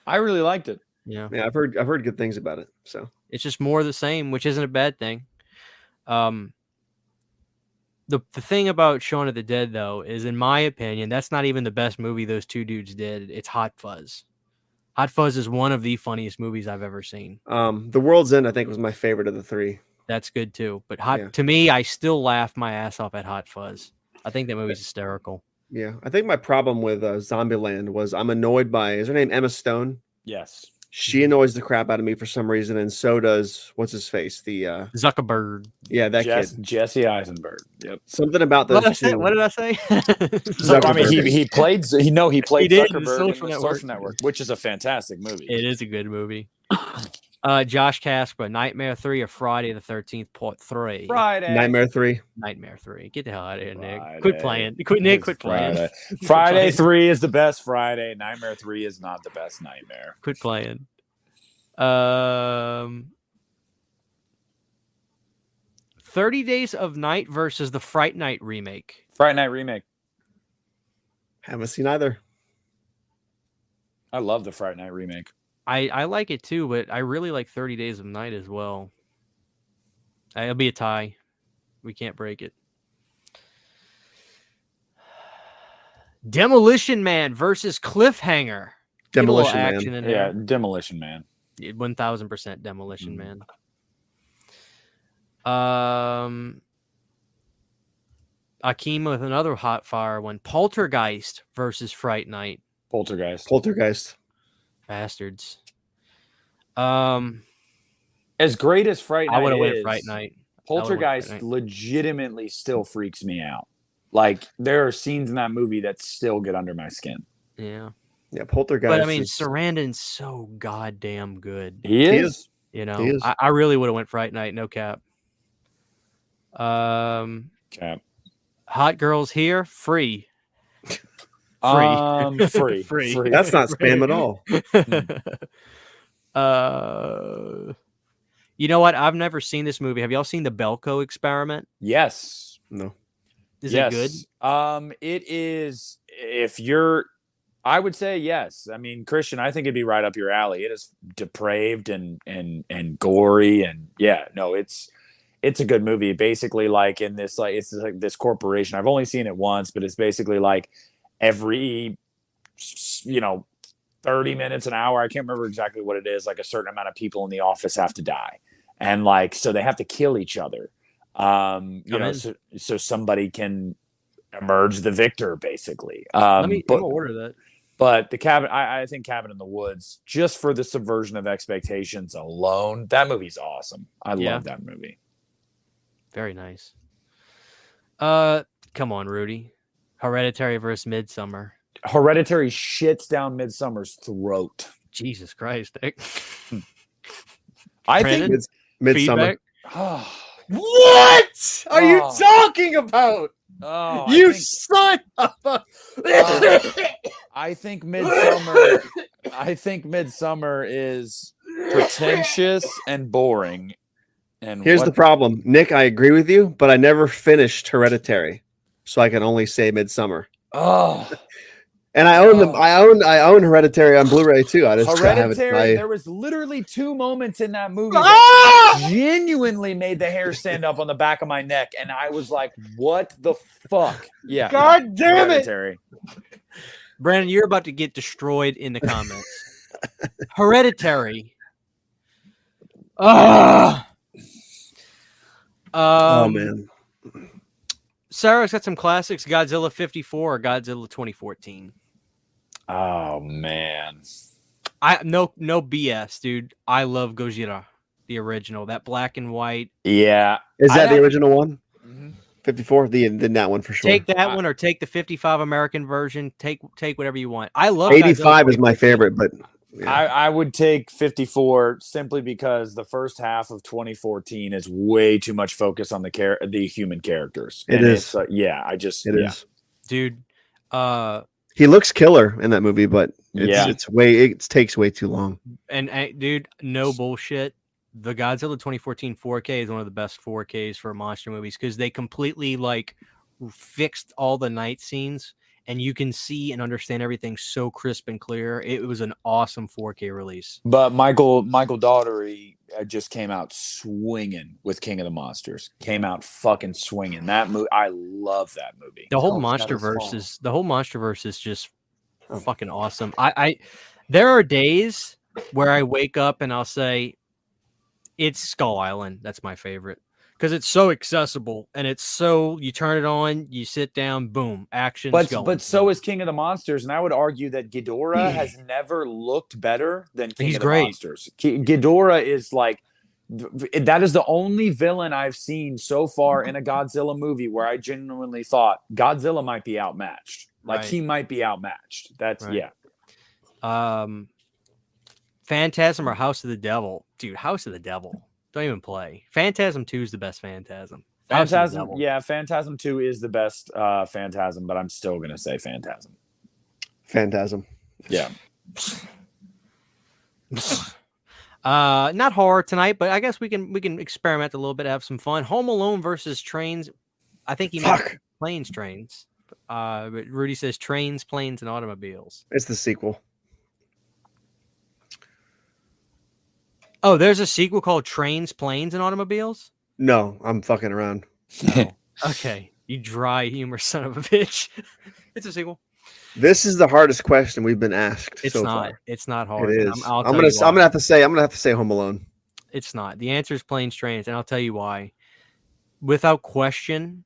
I really liked it. Yeah. Yeah, I've heard I've heard good things about it. So It's just more of the same, which isn't a bad thing. Um, the the thing about Shaun of the Dead, though, is in my opinion, that's not even the best movie those two dudes did. It's Hot Fuzz. Hot Fuzz is one of the funniest movies I've ever seen. um, The World's End, I think, was my favorite of the three. That's good too. But hot Yeah. to me, I still laugh my ass off at Hot Fuzz. I think that movie's hysterical. Yeah, I think my problem with uh, Zombieland was I'm annoyed by is her name Emma Stone. Yes. She annoys the crap out of me for some reason, and so does what's his face? The uh, Zuckerberg. yeah, that Jess- kid. Jesse Eisenberg. Yep. Something about What those did, two. what did I say? So, I mean, he, he played. He no, he played did in Zuckerberg The in the Network. Social Network, which is a fantastic movie. It is a good movie. Uh, Josh Casper, Nightmare Three or Friday the Thirteenth Part Three. Friday. Nightmare Three. Nightmare Three. Get the hell out of here, Nick. Friday. Quit playing. Quit, Nick. Quit playing. Friday. Quit Friday three is the best Friday. Nightmare three is not the best nightmare. Quit playing. Um, Thirty Days of Night versus the Fright Night remake. Fright Night remake. Haven't seen either. I love the Fright Night remake. I I like it too, but I really like Thirty Days of Night as well. It'll be a tie. We can't break it. Demolition Man versus Cliffhanger. Get a little Demolition Man. Yeah, there. Demolition Man. One thousand percent Demolition Mm. Man. Um, Akeem with another hot fire one. Poltergeist versus Fright Night. Poltergeist. Poltergeist. Bastards. Um, As great as Fright Night I would have went Fright Night. Poltergeist Fright Night. legitimately still freaks me out. Like there are scenes in that movie that still get under my skin. Yeah, Yeah, Poltergeist. but I mean, is- Sarandon's so goddamn good. He He is. is. You know, is. I, I really would have went Fright Night, no cap. Um, Cap. Hot Girls here, free. Um, free. Free. free. that's not spam at all. uh, you know what? I've never seen this movie. Have y'all seen the Belko experiment? Yes. No. Is yes. it good? Um, it is. If you're, I would say yes. I mean, Christian, I think it'd be right up your alley. It is depraved and and and gory, and yeah, no, it's it's a good movie. Basically, like in this, like it's like this corporation. I've only seen it once, but it's basically like every, you know. 30 minutes an hour i can't remember exactly what it is like a certain amount of people in the office have to die and like so they have to kill each other um you know so, so somebody can emerge the victor basically um Let me but, order that. but the cabin I, I think cabin in the woods just for the subversion of expectations alone that movie's awesome i Yeah. love that movie Very nice. Uh, come on, Rudy. Hereditary versus Midsommar. hereditary shits down midsommar's throat Jesus Christ. Nick. i Brandon? think Mids- Midsommar. Feedback? What are you Oh. talking about? oh, you think- son of a. Uh, I think midsommar I think midsommar is pretentious and boring. And Here's what- the problem, Nick. I agree with you, but I never finished Hereditary, so I can only say Midsommar. oh And I own Oh. the I own I own Hereditary on Blu-ray too. I just I haven't- Hereditary. I- there was literally two moments in that movie that Ah! genuinely made the hair stand up on the back of my neck, and I was like, "What the fuck?" Yeah, God damn it! Hereditary. Brandon, you're about to get destroyed in the comments. Hereditary. Ah. Oh Um, man, Sarah's got some classics: Godzilla '54 or Godzilla 2014. Oh man. I no no BS, dude. I love Gojira, the original, that black and white. Yeah. Is I that the have- original one? Mhm. 54? The then that one for sure. Take that I- one or take the 55 American version. Take take whatever you want. I love 85 Godzilla is my favorite, but yeah. I, I would take 54 simply because the first half of 2014 is way too much focus on the char- the human characters. It And is. it's, uh, yeah, I just It is. yeah. dude. Uh, He looks killer in that movie, but it's, Yeah. it's way it takes way too long. and, and dude, no bullshit. The Godzilla 2014 4K is one of the best 4Ks for monster movies because they completely like fixed all the night scenes and you can see and understand everything so crisp and clear. It was an awesome 4K release. But Michael Michael Dougherty uh, just came out swinging with King of the Monsters. Came out fucking swinging. That movie, I love that movie. The whole called monster Shadows verse Fall. is the whole monster verse is just Oh. fucking awesome. I, I there are days where I wake up and I'll say it's Skull Island. That's my favorite because it's so accessible and it's so you turn it on, you sit down, boom, action. But but so is King of the Monsters, and I would argue that Ghidorah has never looked better than King He's of the great. Monsters. Ghidorah is like that is the only villain I've seen so far in a Godzilla movie where I genuinely thought Godzilla might be outmatched. Like Right. he might be outmatched. That's Right. yeah. um, Phantasm or House of the Devil, dude. House of the Devil. Don't even play. Phantasm Two is the best Phantasm. House of the Phantasm, yeah, Phantasm 2 is the best uh Phantasm, but I'm still gonna say Phantasm. Phantasm. Yeah. uh not horror tonight but i guess we can we can experiment a little bit have some fun home alone versus trains i think he meant planes trains uh but rudy says trains planes and automobiles It's the sequel. Oh there's a sequel called trains planes and automobiles No, I'm fucking around. okay you dry humor son of a bitch it's a sequel This is the hardest question we've been asked it's so not far. it's not hard It and is. I'm, I'll I'm, gonna you s- I'm gonna have to say I'm gonna have to say Home Alone. it's not the answer is planes trains and i'll tell you why without question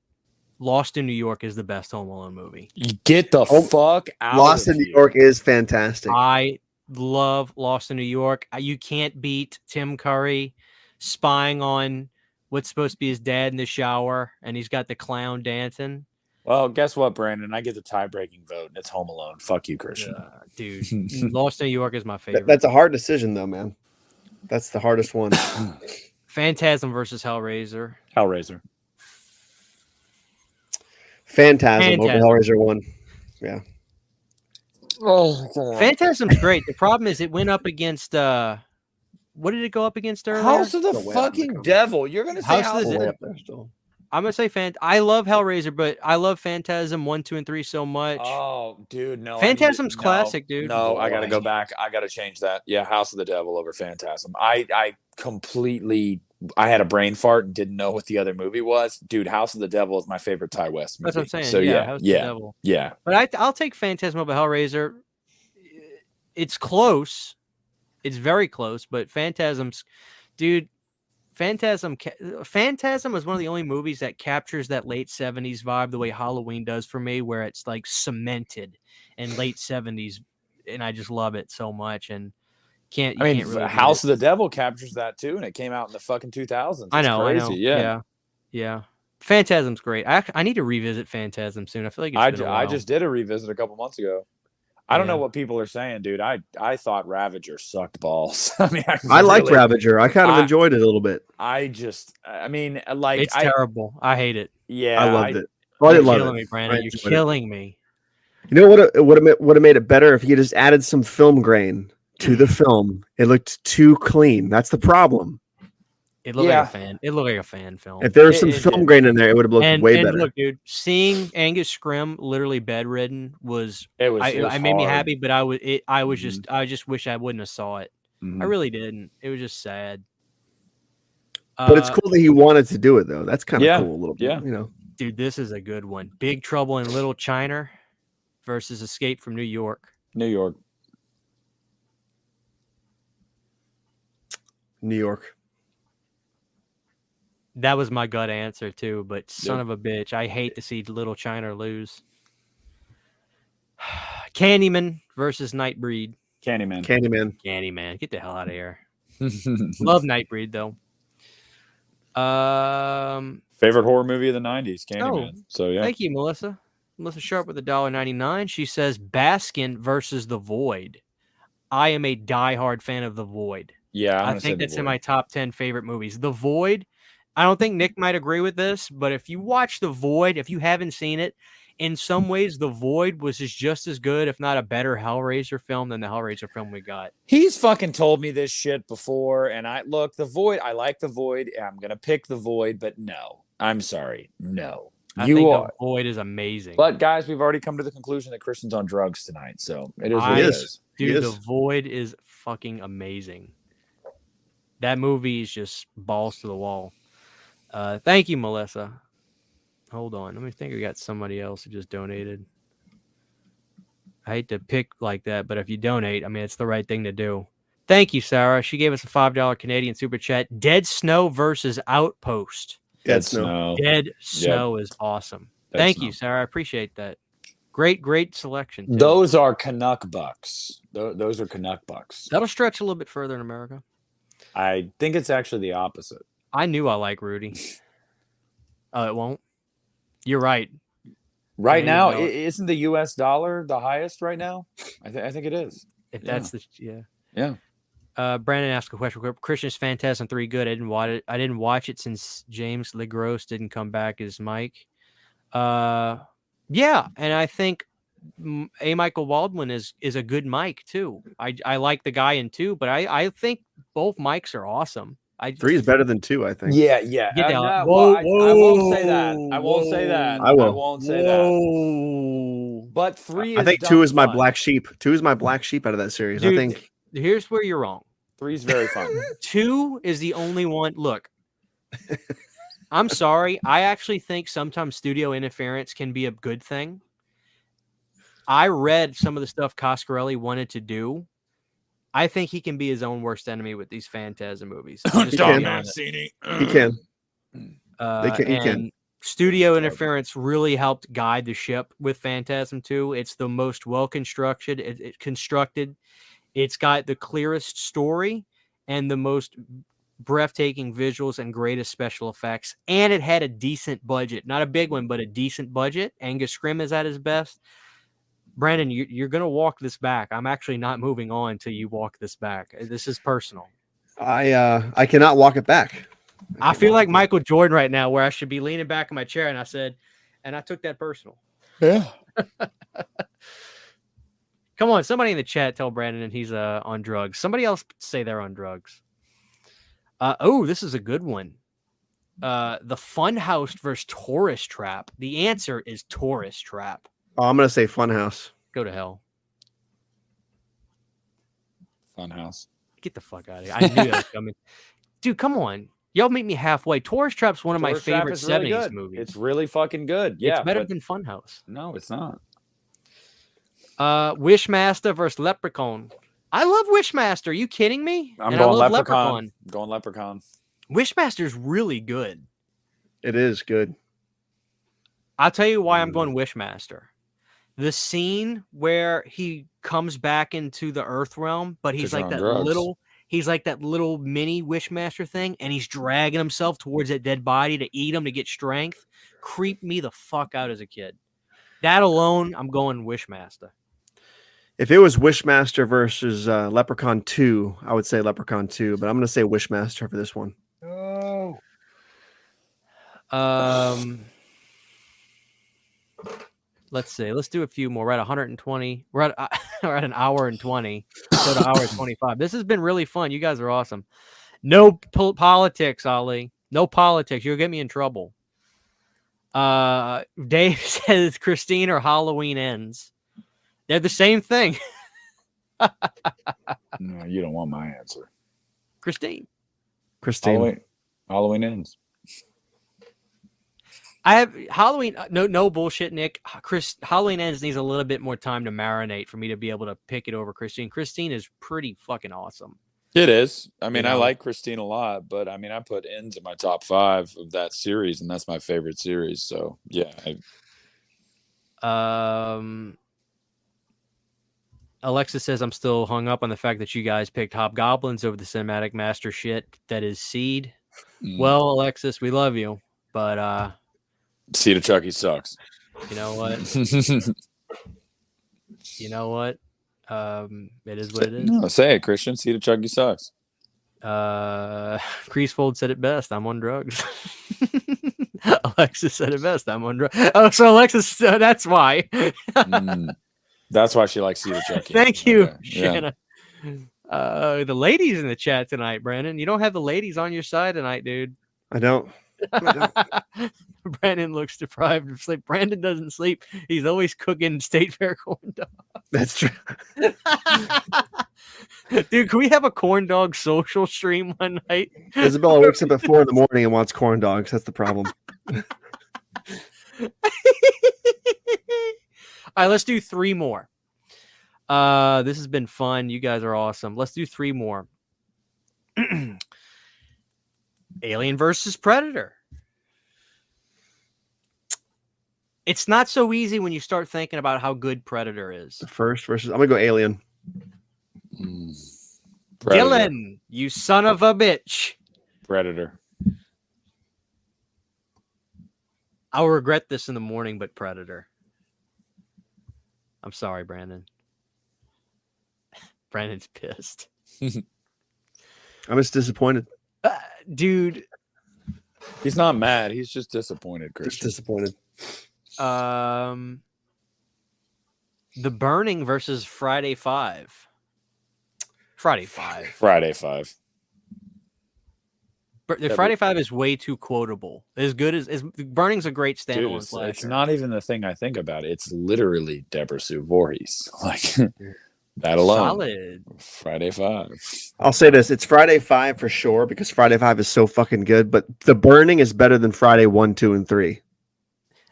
lost in new york is the best home alone movie Get the Oh, fuck out Lost of in New. York is fantastic. I love Lost in New York. Uh, You can't beat Tim Curry spying on what's supposed to be his dad in the shower, and he's got the clown dancing. Well, guess what, Brandon? I get the tie breaking vote, and it's Home Alone. Fuck you, Christian. Uh, dude, Lost in New York is my favorite. That's a hard decision though, man. That's the hardest one. Phantasm versus Hellraiser. Hellraiser. Phantasm, over Hellraiser one. Oh, Phantasm's great. The problem is it went up against uh what did it go up against earlier? House of the Still way out in the fucking comments. devil. You're gonna say House House, of the of Way the up there still. I'm gonna say Phant. I love Hellraiser, but I love Phantasm one, two, and three so much. Oh, dude, no. I to- Phantasm's no, classic, dude. No, I gotta go back. I gotta change that. Yeah, House of the Devil over Phantasm. I I completely I had a brain fart and didn't know what the other movie was. Dude, House of the Devil is my favorite Ti West movie. That's what I'm saying. So yeah, yeah, House of the yeah, Devil. yeah. But I, I'll take Phantasm over Hellraiser. It's close. It's very close, but Phantasm's, dude. Phantasm, Phantasm is one of the only movies that captures that late '70s vibe the way Halloween does for me, where it's like cemented in late '70s, and I just love it so much. And can't, you I mean, can't really House of the Devil captures that too, and it came out in the fucking 2000s. I It's know, I know, Yeah. yeah, yeah. Phantasm's great. I, I need to revisit Phantasm soon. I feel like it's I, been ju- a I while. just did a revisit a couple months ago. I don't know what people are saying, dude. I I thought Ravager sucked balls. I mean, I, I liked really- Ravager. I kind of I- enjoyed it a little bit. I just, I mean, like, it's I, terrible. I hate it. yeah, I loved I- it. Oh, I You're didn't love killing it. me, Brandon. You're enjoyed it. killing me. You know what? It would have would have made it better if you just added some film grain to the film. It looked too clean. That's the problem. It looked Yeah. like a fan. It looked like a fan film. If there was It- some it film did. grain in there, it would have looked and way and better. look, dude, seeing Angus Scrimm literally bedridden was it was. I, it was I made me happy, but I was it, I was Mhm. just I just wish I wouldn't have saw it. I Mhm. really didn't. It was just sad. but it's Uh, cool that he wanted to do it, though. That's kind of Yeah, cool a little bit. yeah. You know, dude. This is a good one. Big Trouble in Little China versus Escape from New York. New York. New York. That was my gut answer too, but son Yep. of a bitch, I hate to see Little China lose. Candyman versus Nightbreed. Candyman. Candyman. Candyman, get the hell out of here. Love Nightbreed though. Um, Favorite horror movie of the '90s, Oh, Candyman. so yeah, thank you, Melissa. Melissa Sharp with a dollar ninety nine. She says Baskin versus The Void. I am a diehard fan of The Void. Yeah. I'm I think that's in my top 10 favorite movies. The Void, I don't think Nick might agree with this, but if you watch The Void, if you haven't seen it, in some ways, The Void was just, just as good, if not a better Hellraiser film than the Hellraiser film we got. He's fucking told me this shit before, and I look the void. I like the void. I'm gonna pick the void, but no, I'm sorry, no. I you think are. The Void is amazing. But guys, we've already come to the conclusion that Christian's on drugs tonight, so it is what I- it Yes. Dude, Yes. The Void is fucking amazing. That movie is just balls to the wall. Uh, thank you, Melissa. Hold on. Let me think. We got somebody else who just donated. I hate to pick like that, but if you donate, I mean, it's the right thing to do. Thank you, Sarah. She gave us a $5 Canadian super chat. Dead Snow versus Outpost. Dead Dead Snow. Snow. Dead Snow is awesome. Dead Thank Snow. you, Sarah. I appreciate that. Great, great selection. too. Those are Canuck bucks. Tho- Those are Canuck bucks. That'll stretch a little bit further in America. I think it's actually the opposite. I knew I like Rudy. Oh, it won't. You're right. Right now, isn't the U.S. dollar the highest right now? I, th- I think it is. If Yeah. that's the yeah. Yeah. Uh, Brandon asked a question. Christian's Phantasm three good. I didn't watch it. I didn't watch it since James LeGros didn't come back as Mike. Uh, yeah, and I think A. Michael Baldwin is is a good mic too. I I like the guy in two, but I I think both mics are awesome. I just- Three is better than two, I think. Yeah, yeah. Get Uh, down. no, Whoa, well, I, I won't say that. I won't say that. I will. won't say that. Whoa. But three. I think two is my fun. black sheep. Two is my black sheep out of that series. Dude, I think Here's where you're wrong. Three is very fun. Two is the only one. Look, I'm sorry. I actually think sometimes studio interference can be a good thing. I read some of the stuff Coscarelli wanted to do. I think he can be his own worst enemy with these Phantasm movies. I'm just gonna can. be he can. Uh, can- he can. Studio interference really helped guide the ship with Phantasm 2. It's the most well constructed. It, it constructed. It's got the clearest story and the most breathtaking visuals and greatest special effects. And it had a decent budget, not a big one, but a decent budget. Angus Scrimm is at his best. Brandon, you, you're going to walk this back. I'm actually not moving on until you walk this back. This is personal. I uh I cannot walk it back. I can't feel like it back. Michael Jordan right now, where I should be leaning back in my chair, and I said, and I took that personal. yeah. Come on, somebody in the chat tell Brandon and he's uh on drugs. Somebody else say they're on drugs. Uh oh, this is a good one. Uh the Funhouse versus Tourist Trap. The answer is Tourist Trap. Oh, I'm gonna say Funhouse. Go to hell. Funhouse. Get the fuck out of here. I knew that was coming. Dude, come on. Y'all meet me halfway. Tourist Trap's one of my Tourist Trap favorite is really 70s good. movies. It's really fucking good. Yeah. it's better but- than Funhouse. no, it's not. Uh, Wishmaster versus Leprechaun. I love Wishmaster. Are you kidding me? I'm And I going love leprechaun. Going leprechaun. Wishmaster's really good. It is good. I'll tell you why I'm Mm. going Wishmaster. The scene where he comes back into the Earth realm, but he's like that drugs. little. He's like that little mini Wishmaster thing, and he's dragging himself towards that dead body to eat him to get strength. Creep me the fuck out as a kid. That alone, I'm going Wishmaster. If it was Wishmaster versus uh, Leprechaun 2, I would say Leprechaun 2, but I'm going to say Wishmaster for this one. Oh. Um, let's see. Let's do a few more. We're at 120. We're at we're at an hour and 20. So to hour and 25. This has been really fun. You guys are awesome. No po- politics, Ali. No politics. You'll get me in trouble. Uh, Dave says Christine or Halloween ends. They're the same thing. No, you don't want my answer. Christine. Christine. Halloween. Halloween ends. I have Halloween. uh, No, no bullshit, Nick. Chris, Halloween ends needs a little bit more time to marinate for me to be able to pick it over Christine. Christine is pretty fucking awesome. It is. I mean, I know? like Christine a lot, but I mean, I put ends in my top five of that series, and that's my favorite series. So yeah, I, Um, Alexis says I'm still hung up on the fact that you guys picked Hobgoblins over the cinematic master shit that is Seed. Mm. Well, Alexis, we love you, but uh, Seed of Chucky sucks. you know what? You know what? Um, it is what it is. no, say it, Christian. Seed of Chucky sucks. Uh, Creasefold said it best. I'm on drugs. Alexis said it best. I'm on drugs. Oh, so Alexis, uh, that's why. Mm. That's why she likes Seed of Chucky. Thank you, Okay, yeah. Uh, the ladies in the chat tonight, Brandon. You don't have the ladies on your side tonight, dude. I don't. Brandon looks deprived of sleep. Brandon doesn't sleep. He's always cooking state fair corn dogs. That's true. Dude, can we have a corn dog social stream one night? Isabella wakes up at four in the morning and wants corn dogs. That's the problem. All right, let's do three more. Uh, this has been fun. You guys are awesome. Let's do three more. Alien versus Predator. It's not so easy when you start thinking about how good Predator is. The first versus I'm gonna go Alien. Mm. Predator. Dylan, you son of a bitch. Predator. I'll regret this in the morning, but Predator. I'm sorry, Brandon. Brandon's pissed. I'm just disappointed. Uh, dude, He's not mad. He's just disappointed, Just disappointed. um The Burning versus Friday 5. Friday 5. Friday five. Bur- the Yeah, but- Friday 5 is way too quotable. As good as, as Burning's a great Dude, standalone it's, it's not even the thing I think about. It's literally Deborah Sue Voorhees. Like that alone. solid. Friday five. I'll say this: it's Friday Five for sure because Friday Five is so fucking good. But The Burning is better than Friday One, Two, and Three.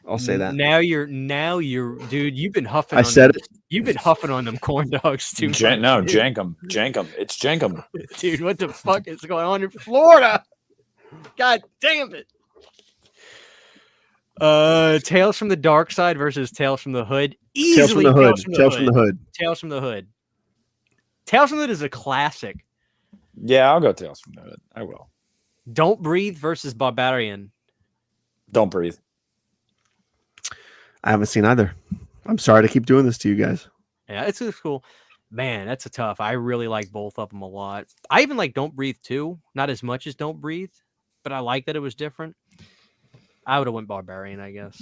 I'll say that. Now you're now you're dude, you've been huffing I on said them- You've been huffing on them corn dogs too Jan- much. no, dude. Jankum. Jankum. It's Jankum. dude, what the fuck is going on in Florida? God damn it. Uh Tales from the Dark Side versus Tales from the Hood. Tales from Easily the Hood. Tales from the Tales from the Hood. Hood. Tales from the Hood. Tales from the Hood is a classic. Yeah, I'll go Tales from the Hood. I will. Don't Breathe versus Barbarian. Don't breathe. I haven't seen either. I'm sorry to keep doing this to you guys. Yeah, it's, it's cool. Man, that's a tough. I really like both of them a lot. I even like Don't Breathe too. Not as much as Don't Breathe, but I like that it was different. I would have went Barbarian, I guess.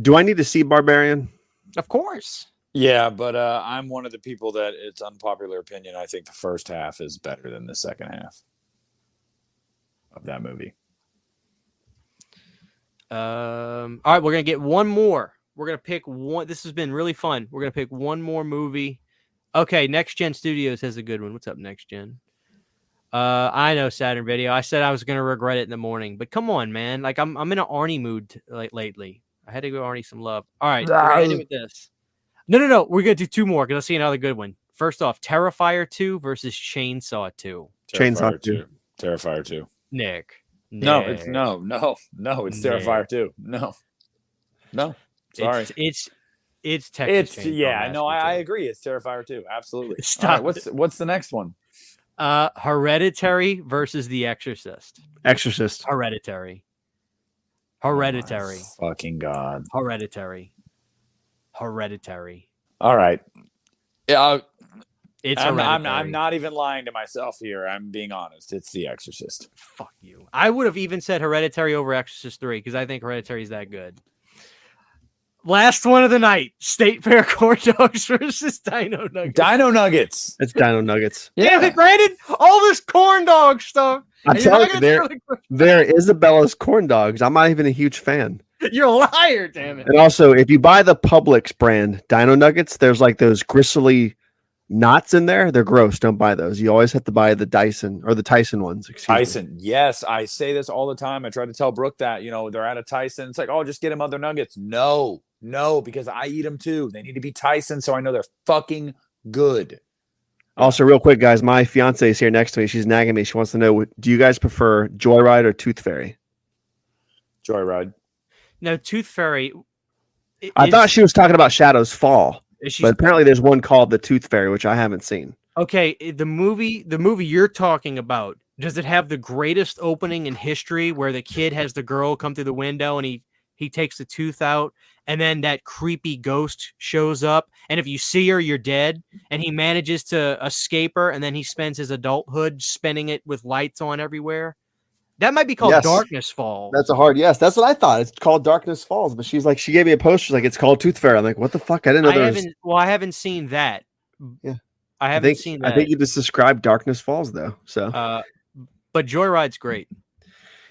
Do I need to see Barbarian? Of course. Yeah, but uh, I'm one of the people that it's unpopular opinion. I think the first half is better than the second half of that movie. Um, all right, we're gonna get one more. We're gonna pick one. This has been really fun. We're gonna pick one more movie. Okay, Next Gen Studios has a good one. What's up, Next Gen? Uh, I know Saturn Video. I said I was gonna regret it in the morning, but come on, man. Like I'm, I'm in an Arnie mood like lately. I had to give Arnie some love. All right, we're gonna end with this. No, no, no. We're gonna do two more because I see another good one. First off, Terrifier two versus Chainsaw two. Chainsaw two. 2. Terrifier 2. Nick. No, it's no, no, no, it's Nick. Terrifier 2. No. No. Sorry. It's it's it's Texas It's, yeah, no, I, I agree. It's Terrifier 2. Absolutely. Stop right, what's what's the next one? Uh, Hereditary versus The Exorcist. Exorcist. Hereditary. Oh Hereditary. fucking god. Hereditary. Hereditary. All right. Yeah, I- It's I'm, I'm, hereditary. I'm not even lying to myself here. I'm being honest. It's The Exorcist. Fuck you. I would have even said Hereditary over Exorcist 3 because I think Hereditary is that good. Last one of the night State Fair Corn Dogs versus Dino Nuggets. Dino Nuggets. It's Dino Nuggets. Damn it, Brandon! All this corn dog stuff. I'm you're telling you, gonna they're, throw the- they're Isabella's corn dogs. I'm not even a huge fan. You're a liar, damn it. And also, if you buy the Publix brand Dino Nuggets, there's like those gristly knots in there. They're gross. Don't buy those. You always have to buy the Dyson or the Tyson ones. Excuse me. Yes, I say this all the time. I try to tell Brooke that, you know, they're at a Tyson. It's like, oh, just get him other nuggets. No, no, because I eat them too. They need to be Tyson, so I know they're fucking good. Also, real quick, guys, my fiance is here next to me. She's nagging me. She wants to know: Do you guys prefer Joyride or Tooth Fairy? Joyride. No, Tooth Fairy. i- I thought she was talking about Shadows Fall. But apparently there's one called The Tooth Fairy, which I haven't seen. okay? The movie, the movie you're talking about, does it have the greatest opening in history, where the kid has the girl come through the window and he he takes the tooth out, and then that creepy ghost shows up, and if you see her, you're dead, and he manages to escape her, and then he spends his adulthood spending it with lights on everywhere. That might be called Yes. Darkness Falls. That's a hard yes. That's what I thought. It's called Darkness Falls, but she's like, she gave me a post. She's like, it's called Tooth Fairy. I'm like, what the fuck? I didn't know I there haven't. Well, I haven't seen that. Yeah. I I haven't think, seen that. I think you just described Darkness Falls though. So uh, but Joyride's great.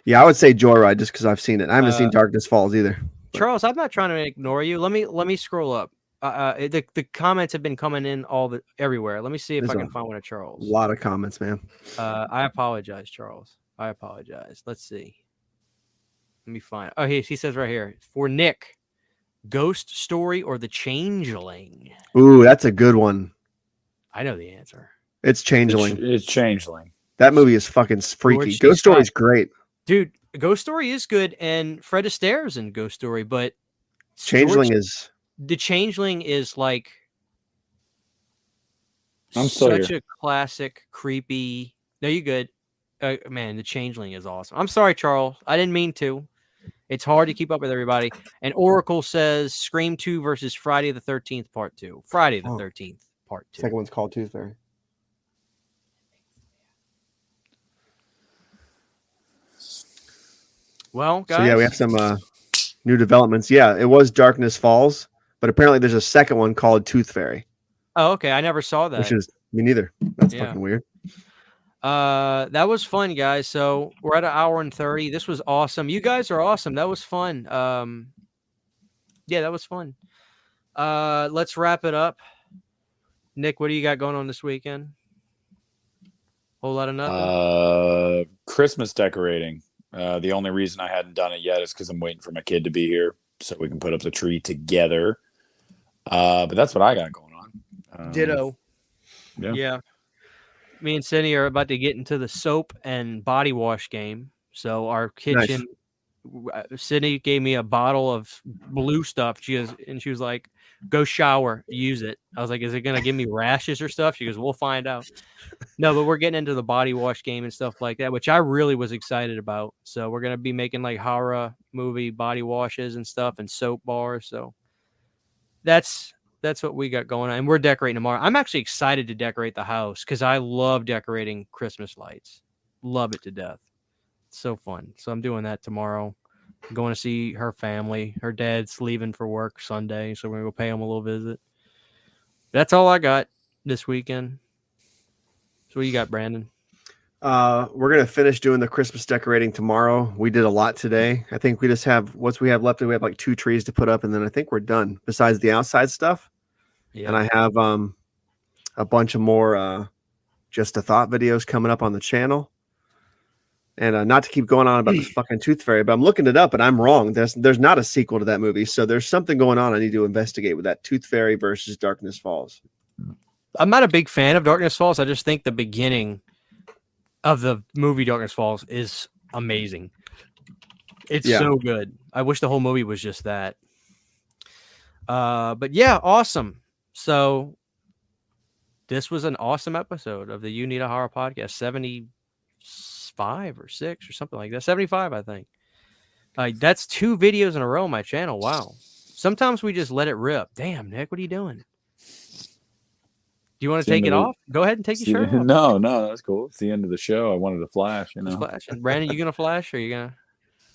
yeah, I would say Joyride just because I've seen it. I haven't Uh, seen Darkness Falls either. Charles, I'm not trying to ignore you. Let me let me scroll up. Uh, uh, the the comments have been coming in all the everywhere. Let me see if There's I a can find one of Charles. A lot of comments, man. Uh, I apologize, Charles. I apologize. Let's see. Let me find. Oh, he he says right here for Nick, Ghost Story or The Changeling. Ooh, that's a good one. I know the answer, It's It's, Changeling. it's changeling. That movie is fucking freaky. C. Ghost Scott. Story's great. dude. Ghost Story is good, and Fred Astaire's in Ghost Story, but Changeling George- is the Changeling is like I'm still such here. a classic, creepy. No, you good. Uh, man, the Changeling is awesome. I'm sorry, Charles. I didn't mean to. It's hard to keep up with everybody. And Oracle says Scream 2 versus Friday the 13th, part 2. Friday the Oh. 13th, part 2. second one's called Tooth Well, guys. So yeah, we have some uh, new developments. Yeah, it was Darkness Falls, but apparently there's a second one called Tooth Fairy, Oh, okay. I never saw that. which is me neither. That's Yeah. fucking weird. Uh, that was fun, guys. So we're at an hour and thirty. This was awesome. You guys are awesome. That was fun. Um, yeah, that was fun. Uh, let's wrap it up. Nick, what do you got going on this weekend? Whole lot of nothing. Uh, Christmas decorating. Uh, the only reason I hadn't done it yet is because I'm waiting for my kid to be here so we can put up the tree together. Uh, but that's what I got going on. Um, Ditto. yeah. Yeah. Me and Cindy are about to get into the soap and body wash game. So our kitchen, w- uh, Sydney gave me a bottle of blue stuff. She is, and she was like, "Go shower, use it." I was like, "Is it gonna give me rashes or stuff?" She goes, "We'll find out." No, but we're getting into the body wash game and stuff like that, which I really was excited about. So we're gonna be making like horror movie body washes and stuff and soap bars. So that's that's what we got going on. And we're decorating tomorrow. I'm actually excited to decorate the house because I love decorating Christmas lights. Love it to death. It's so fun. So I'm doing that tomorrow. Going to see her family. Her dad's leaving for work Sunday, so we're gonna go pay him a little visit. That's all I got this weekend. So what you got, Brandon? Uh, we're gonna finish doing the Christmas decorating tomorrow. We did a lot today. I think we just have what's we have left. We have like two trees to put up, and then I think we're done. Besides the outside stuff, Yeah. and I have um a bunch of more uh just a thought videos coming up on the channel. And uh, not to keep going on about this fucking Tooth Fairy, but I'm looking it up and I'm wrong. There's there's not a sequel to that movie, so there's something going on. I need to investigate with that Tooth Fairy versus Darkness Falls. I'm not a big fan of Darkness Falls. I just think the beginning of the movie Darkness Falls is amazing. It's Yeah. so good. I wish the whole movie was just that. Uh, but yeah, awesome. So this was an awesome episode of the You Need a Horror podcast. 75 or 6 or something like that. 75, I think. Like that's two videos in a row on my channel. Wow. Sometimes we just let it rip. Damn, Nick, what are you doing? Do you want to the take it end the- off? Go ahead and take your shirt off. no, no, that's cool. It's the end of the show. I wanted to flash, you know. flashing. Brandon, you gonna flash or you gonna?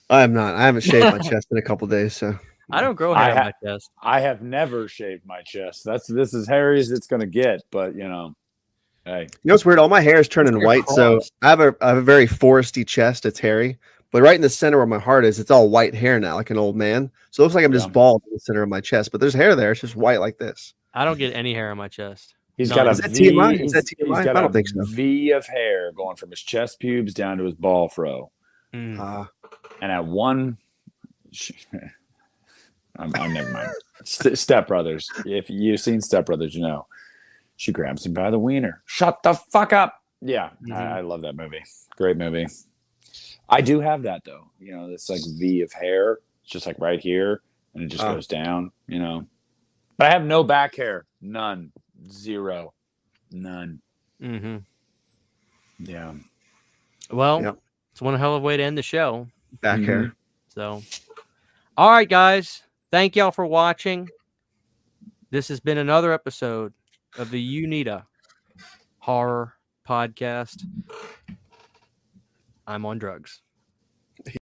I am not. I haven't shaved my chest in a couple days, so I don't grow I hair on my chest. I have never shaved my chest. That's this is hairy as it's gonna get, but you know, hey, You know what's weird? All my hair is turning Your white, so. I have a I have a very foresty chest. It's hairy, but right in the center where my heart is, it's all white hair now, like an old man. So it looks like I'm just Yeah. bald in the center of my chest, but there's hair there. It's just white like this. I don't get any hair on my chest. he's No, got a is that V. TMI? Is he's- that he's TMI? got I a don't think so. V of hair going from his chest pubes down to his ball fro, Mm. Uh, and at one, I'm, I'm never mind. St- Step Brothers. If you've seen Step Brothers, you know she grabs him by the wiener. Shut the fuck up. Yeah, Mhm. I, I love that movie. Great movie. I do have that though. You know, this like V of hair, it's just like right here, and it just Oh. goes down. You know, But I have no back hair. None. Zero. None. Mm-hmm. Yeah. Well, Yep. it's one hell of a way to end the show. Back Mhm. hair. So, all right, guys. Thank y'all for watching. This has been another episode of the Unita Horror Podcast. I'm on drugs.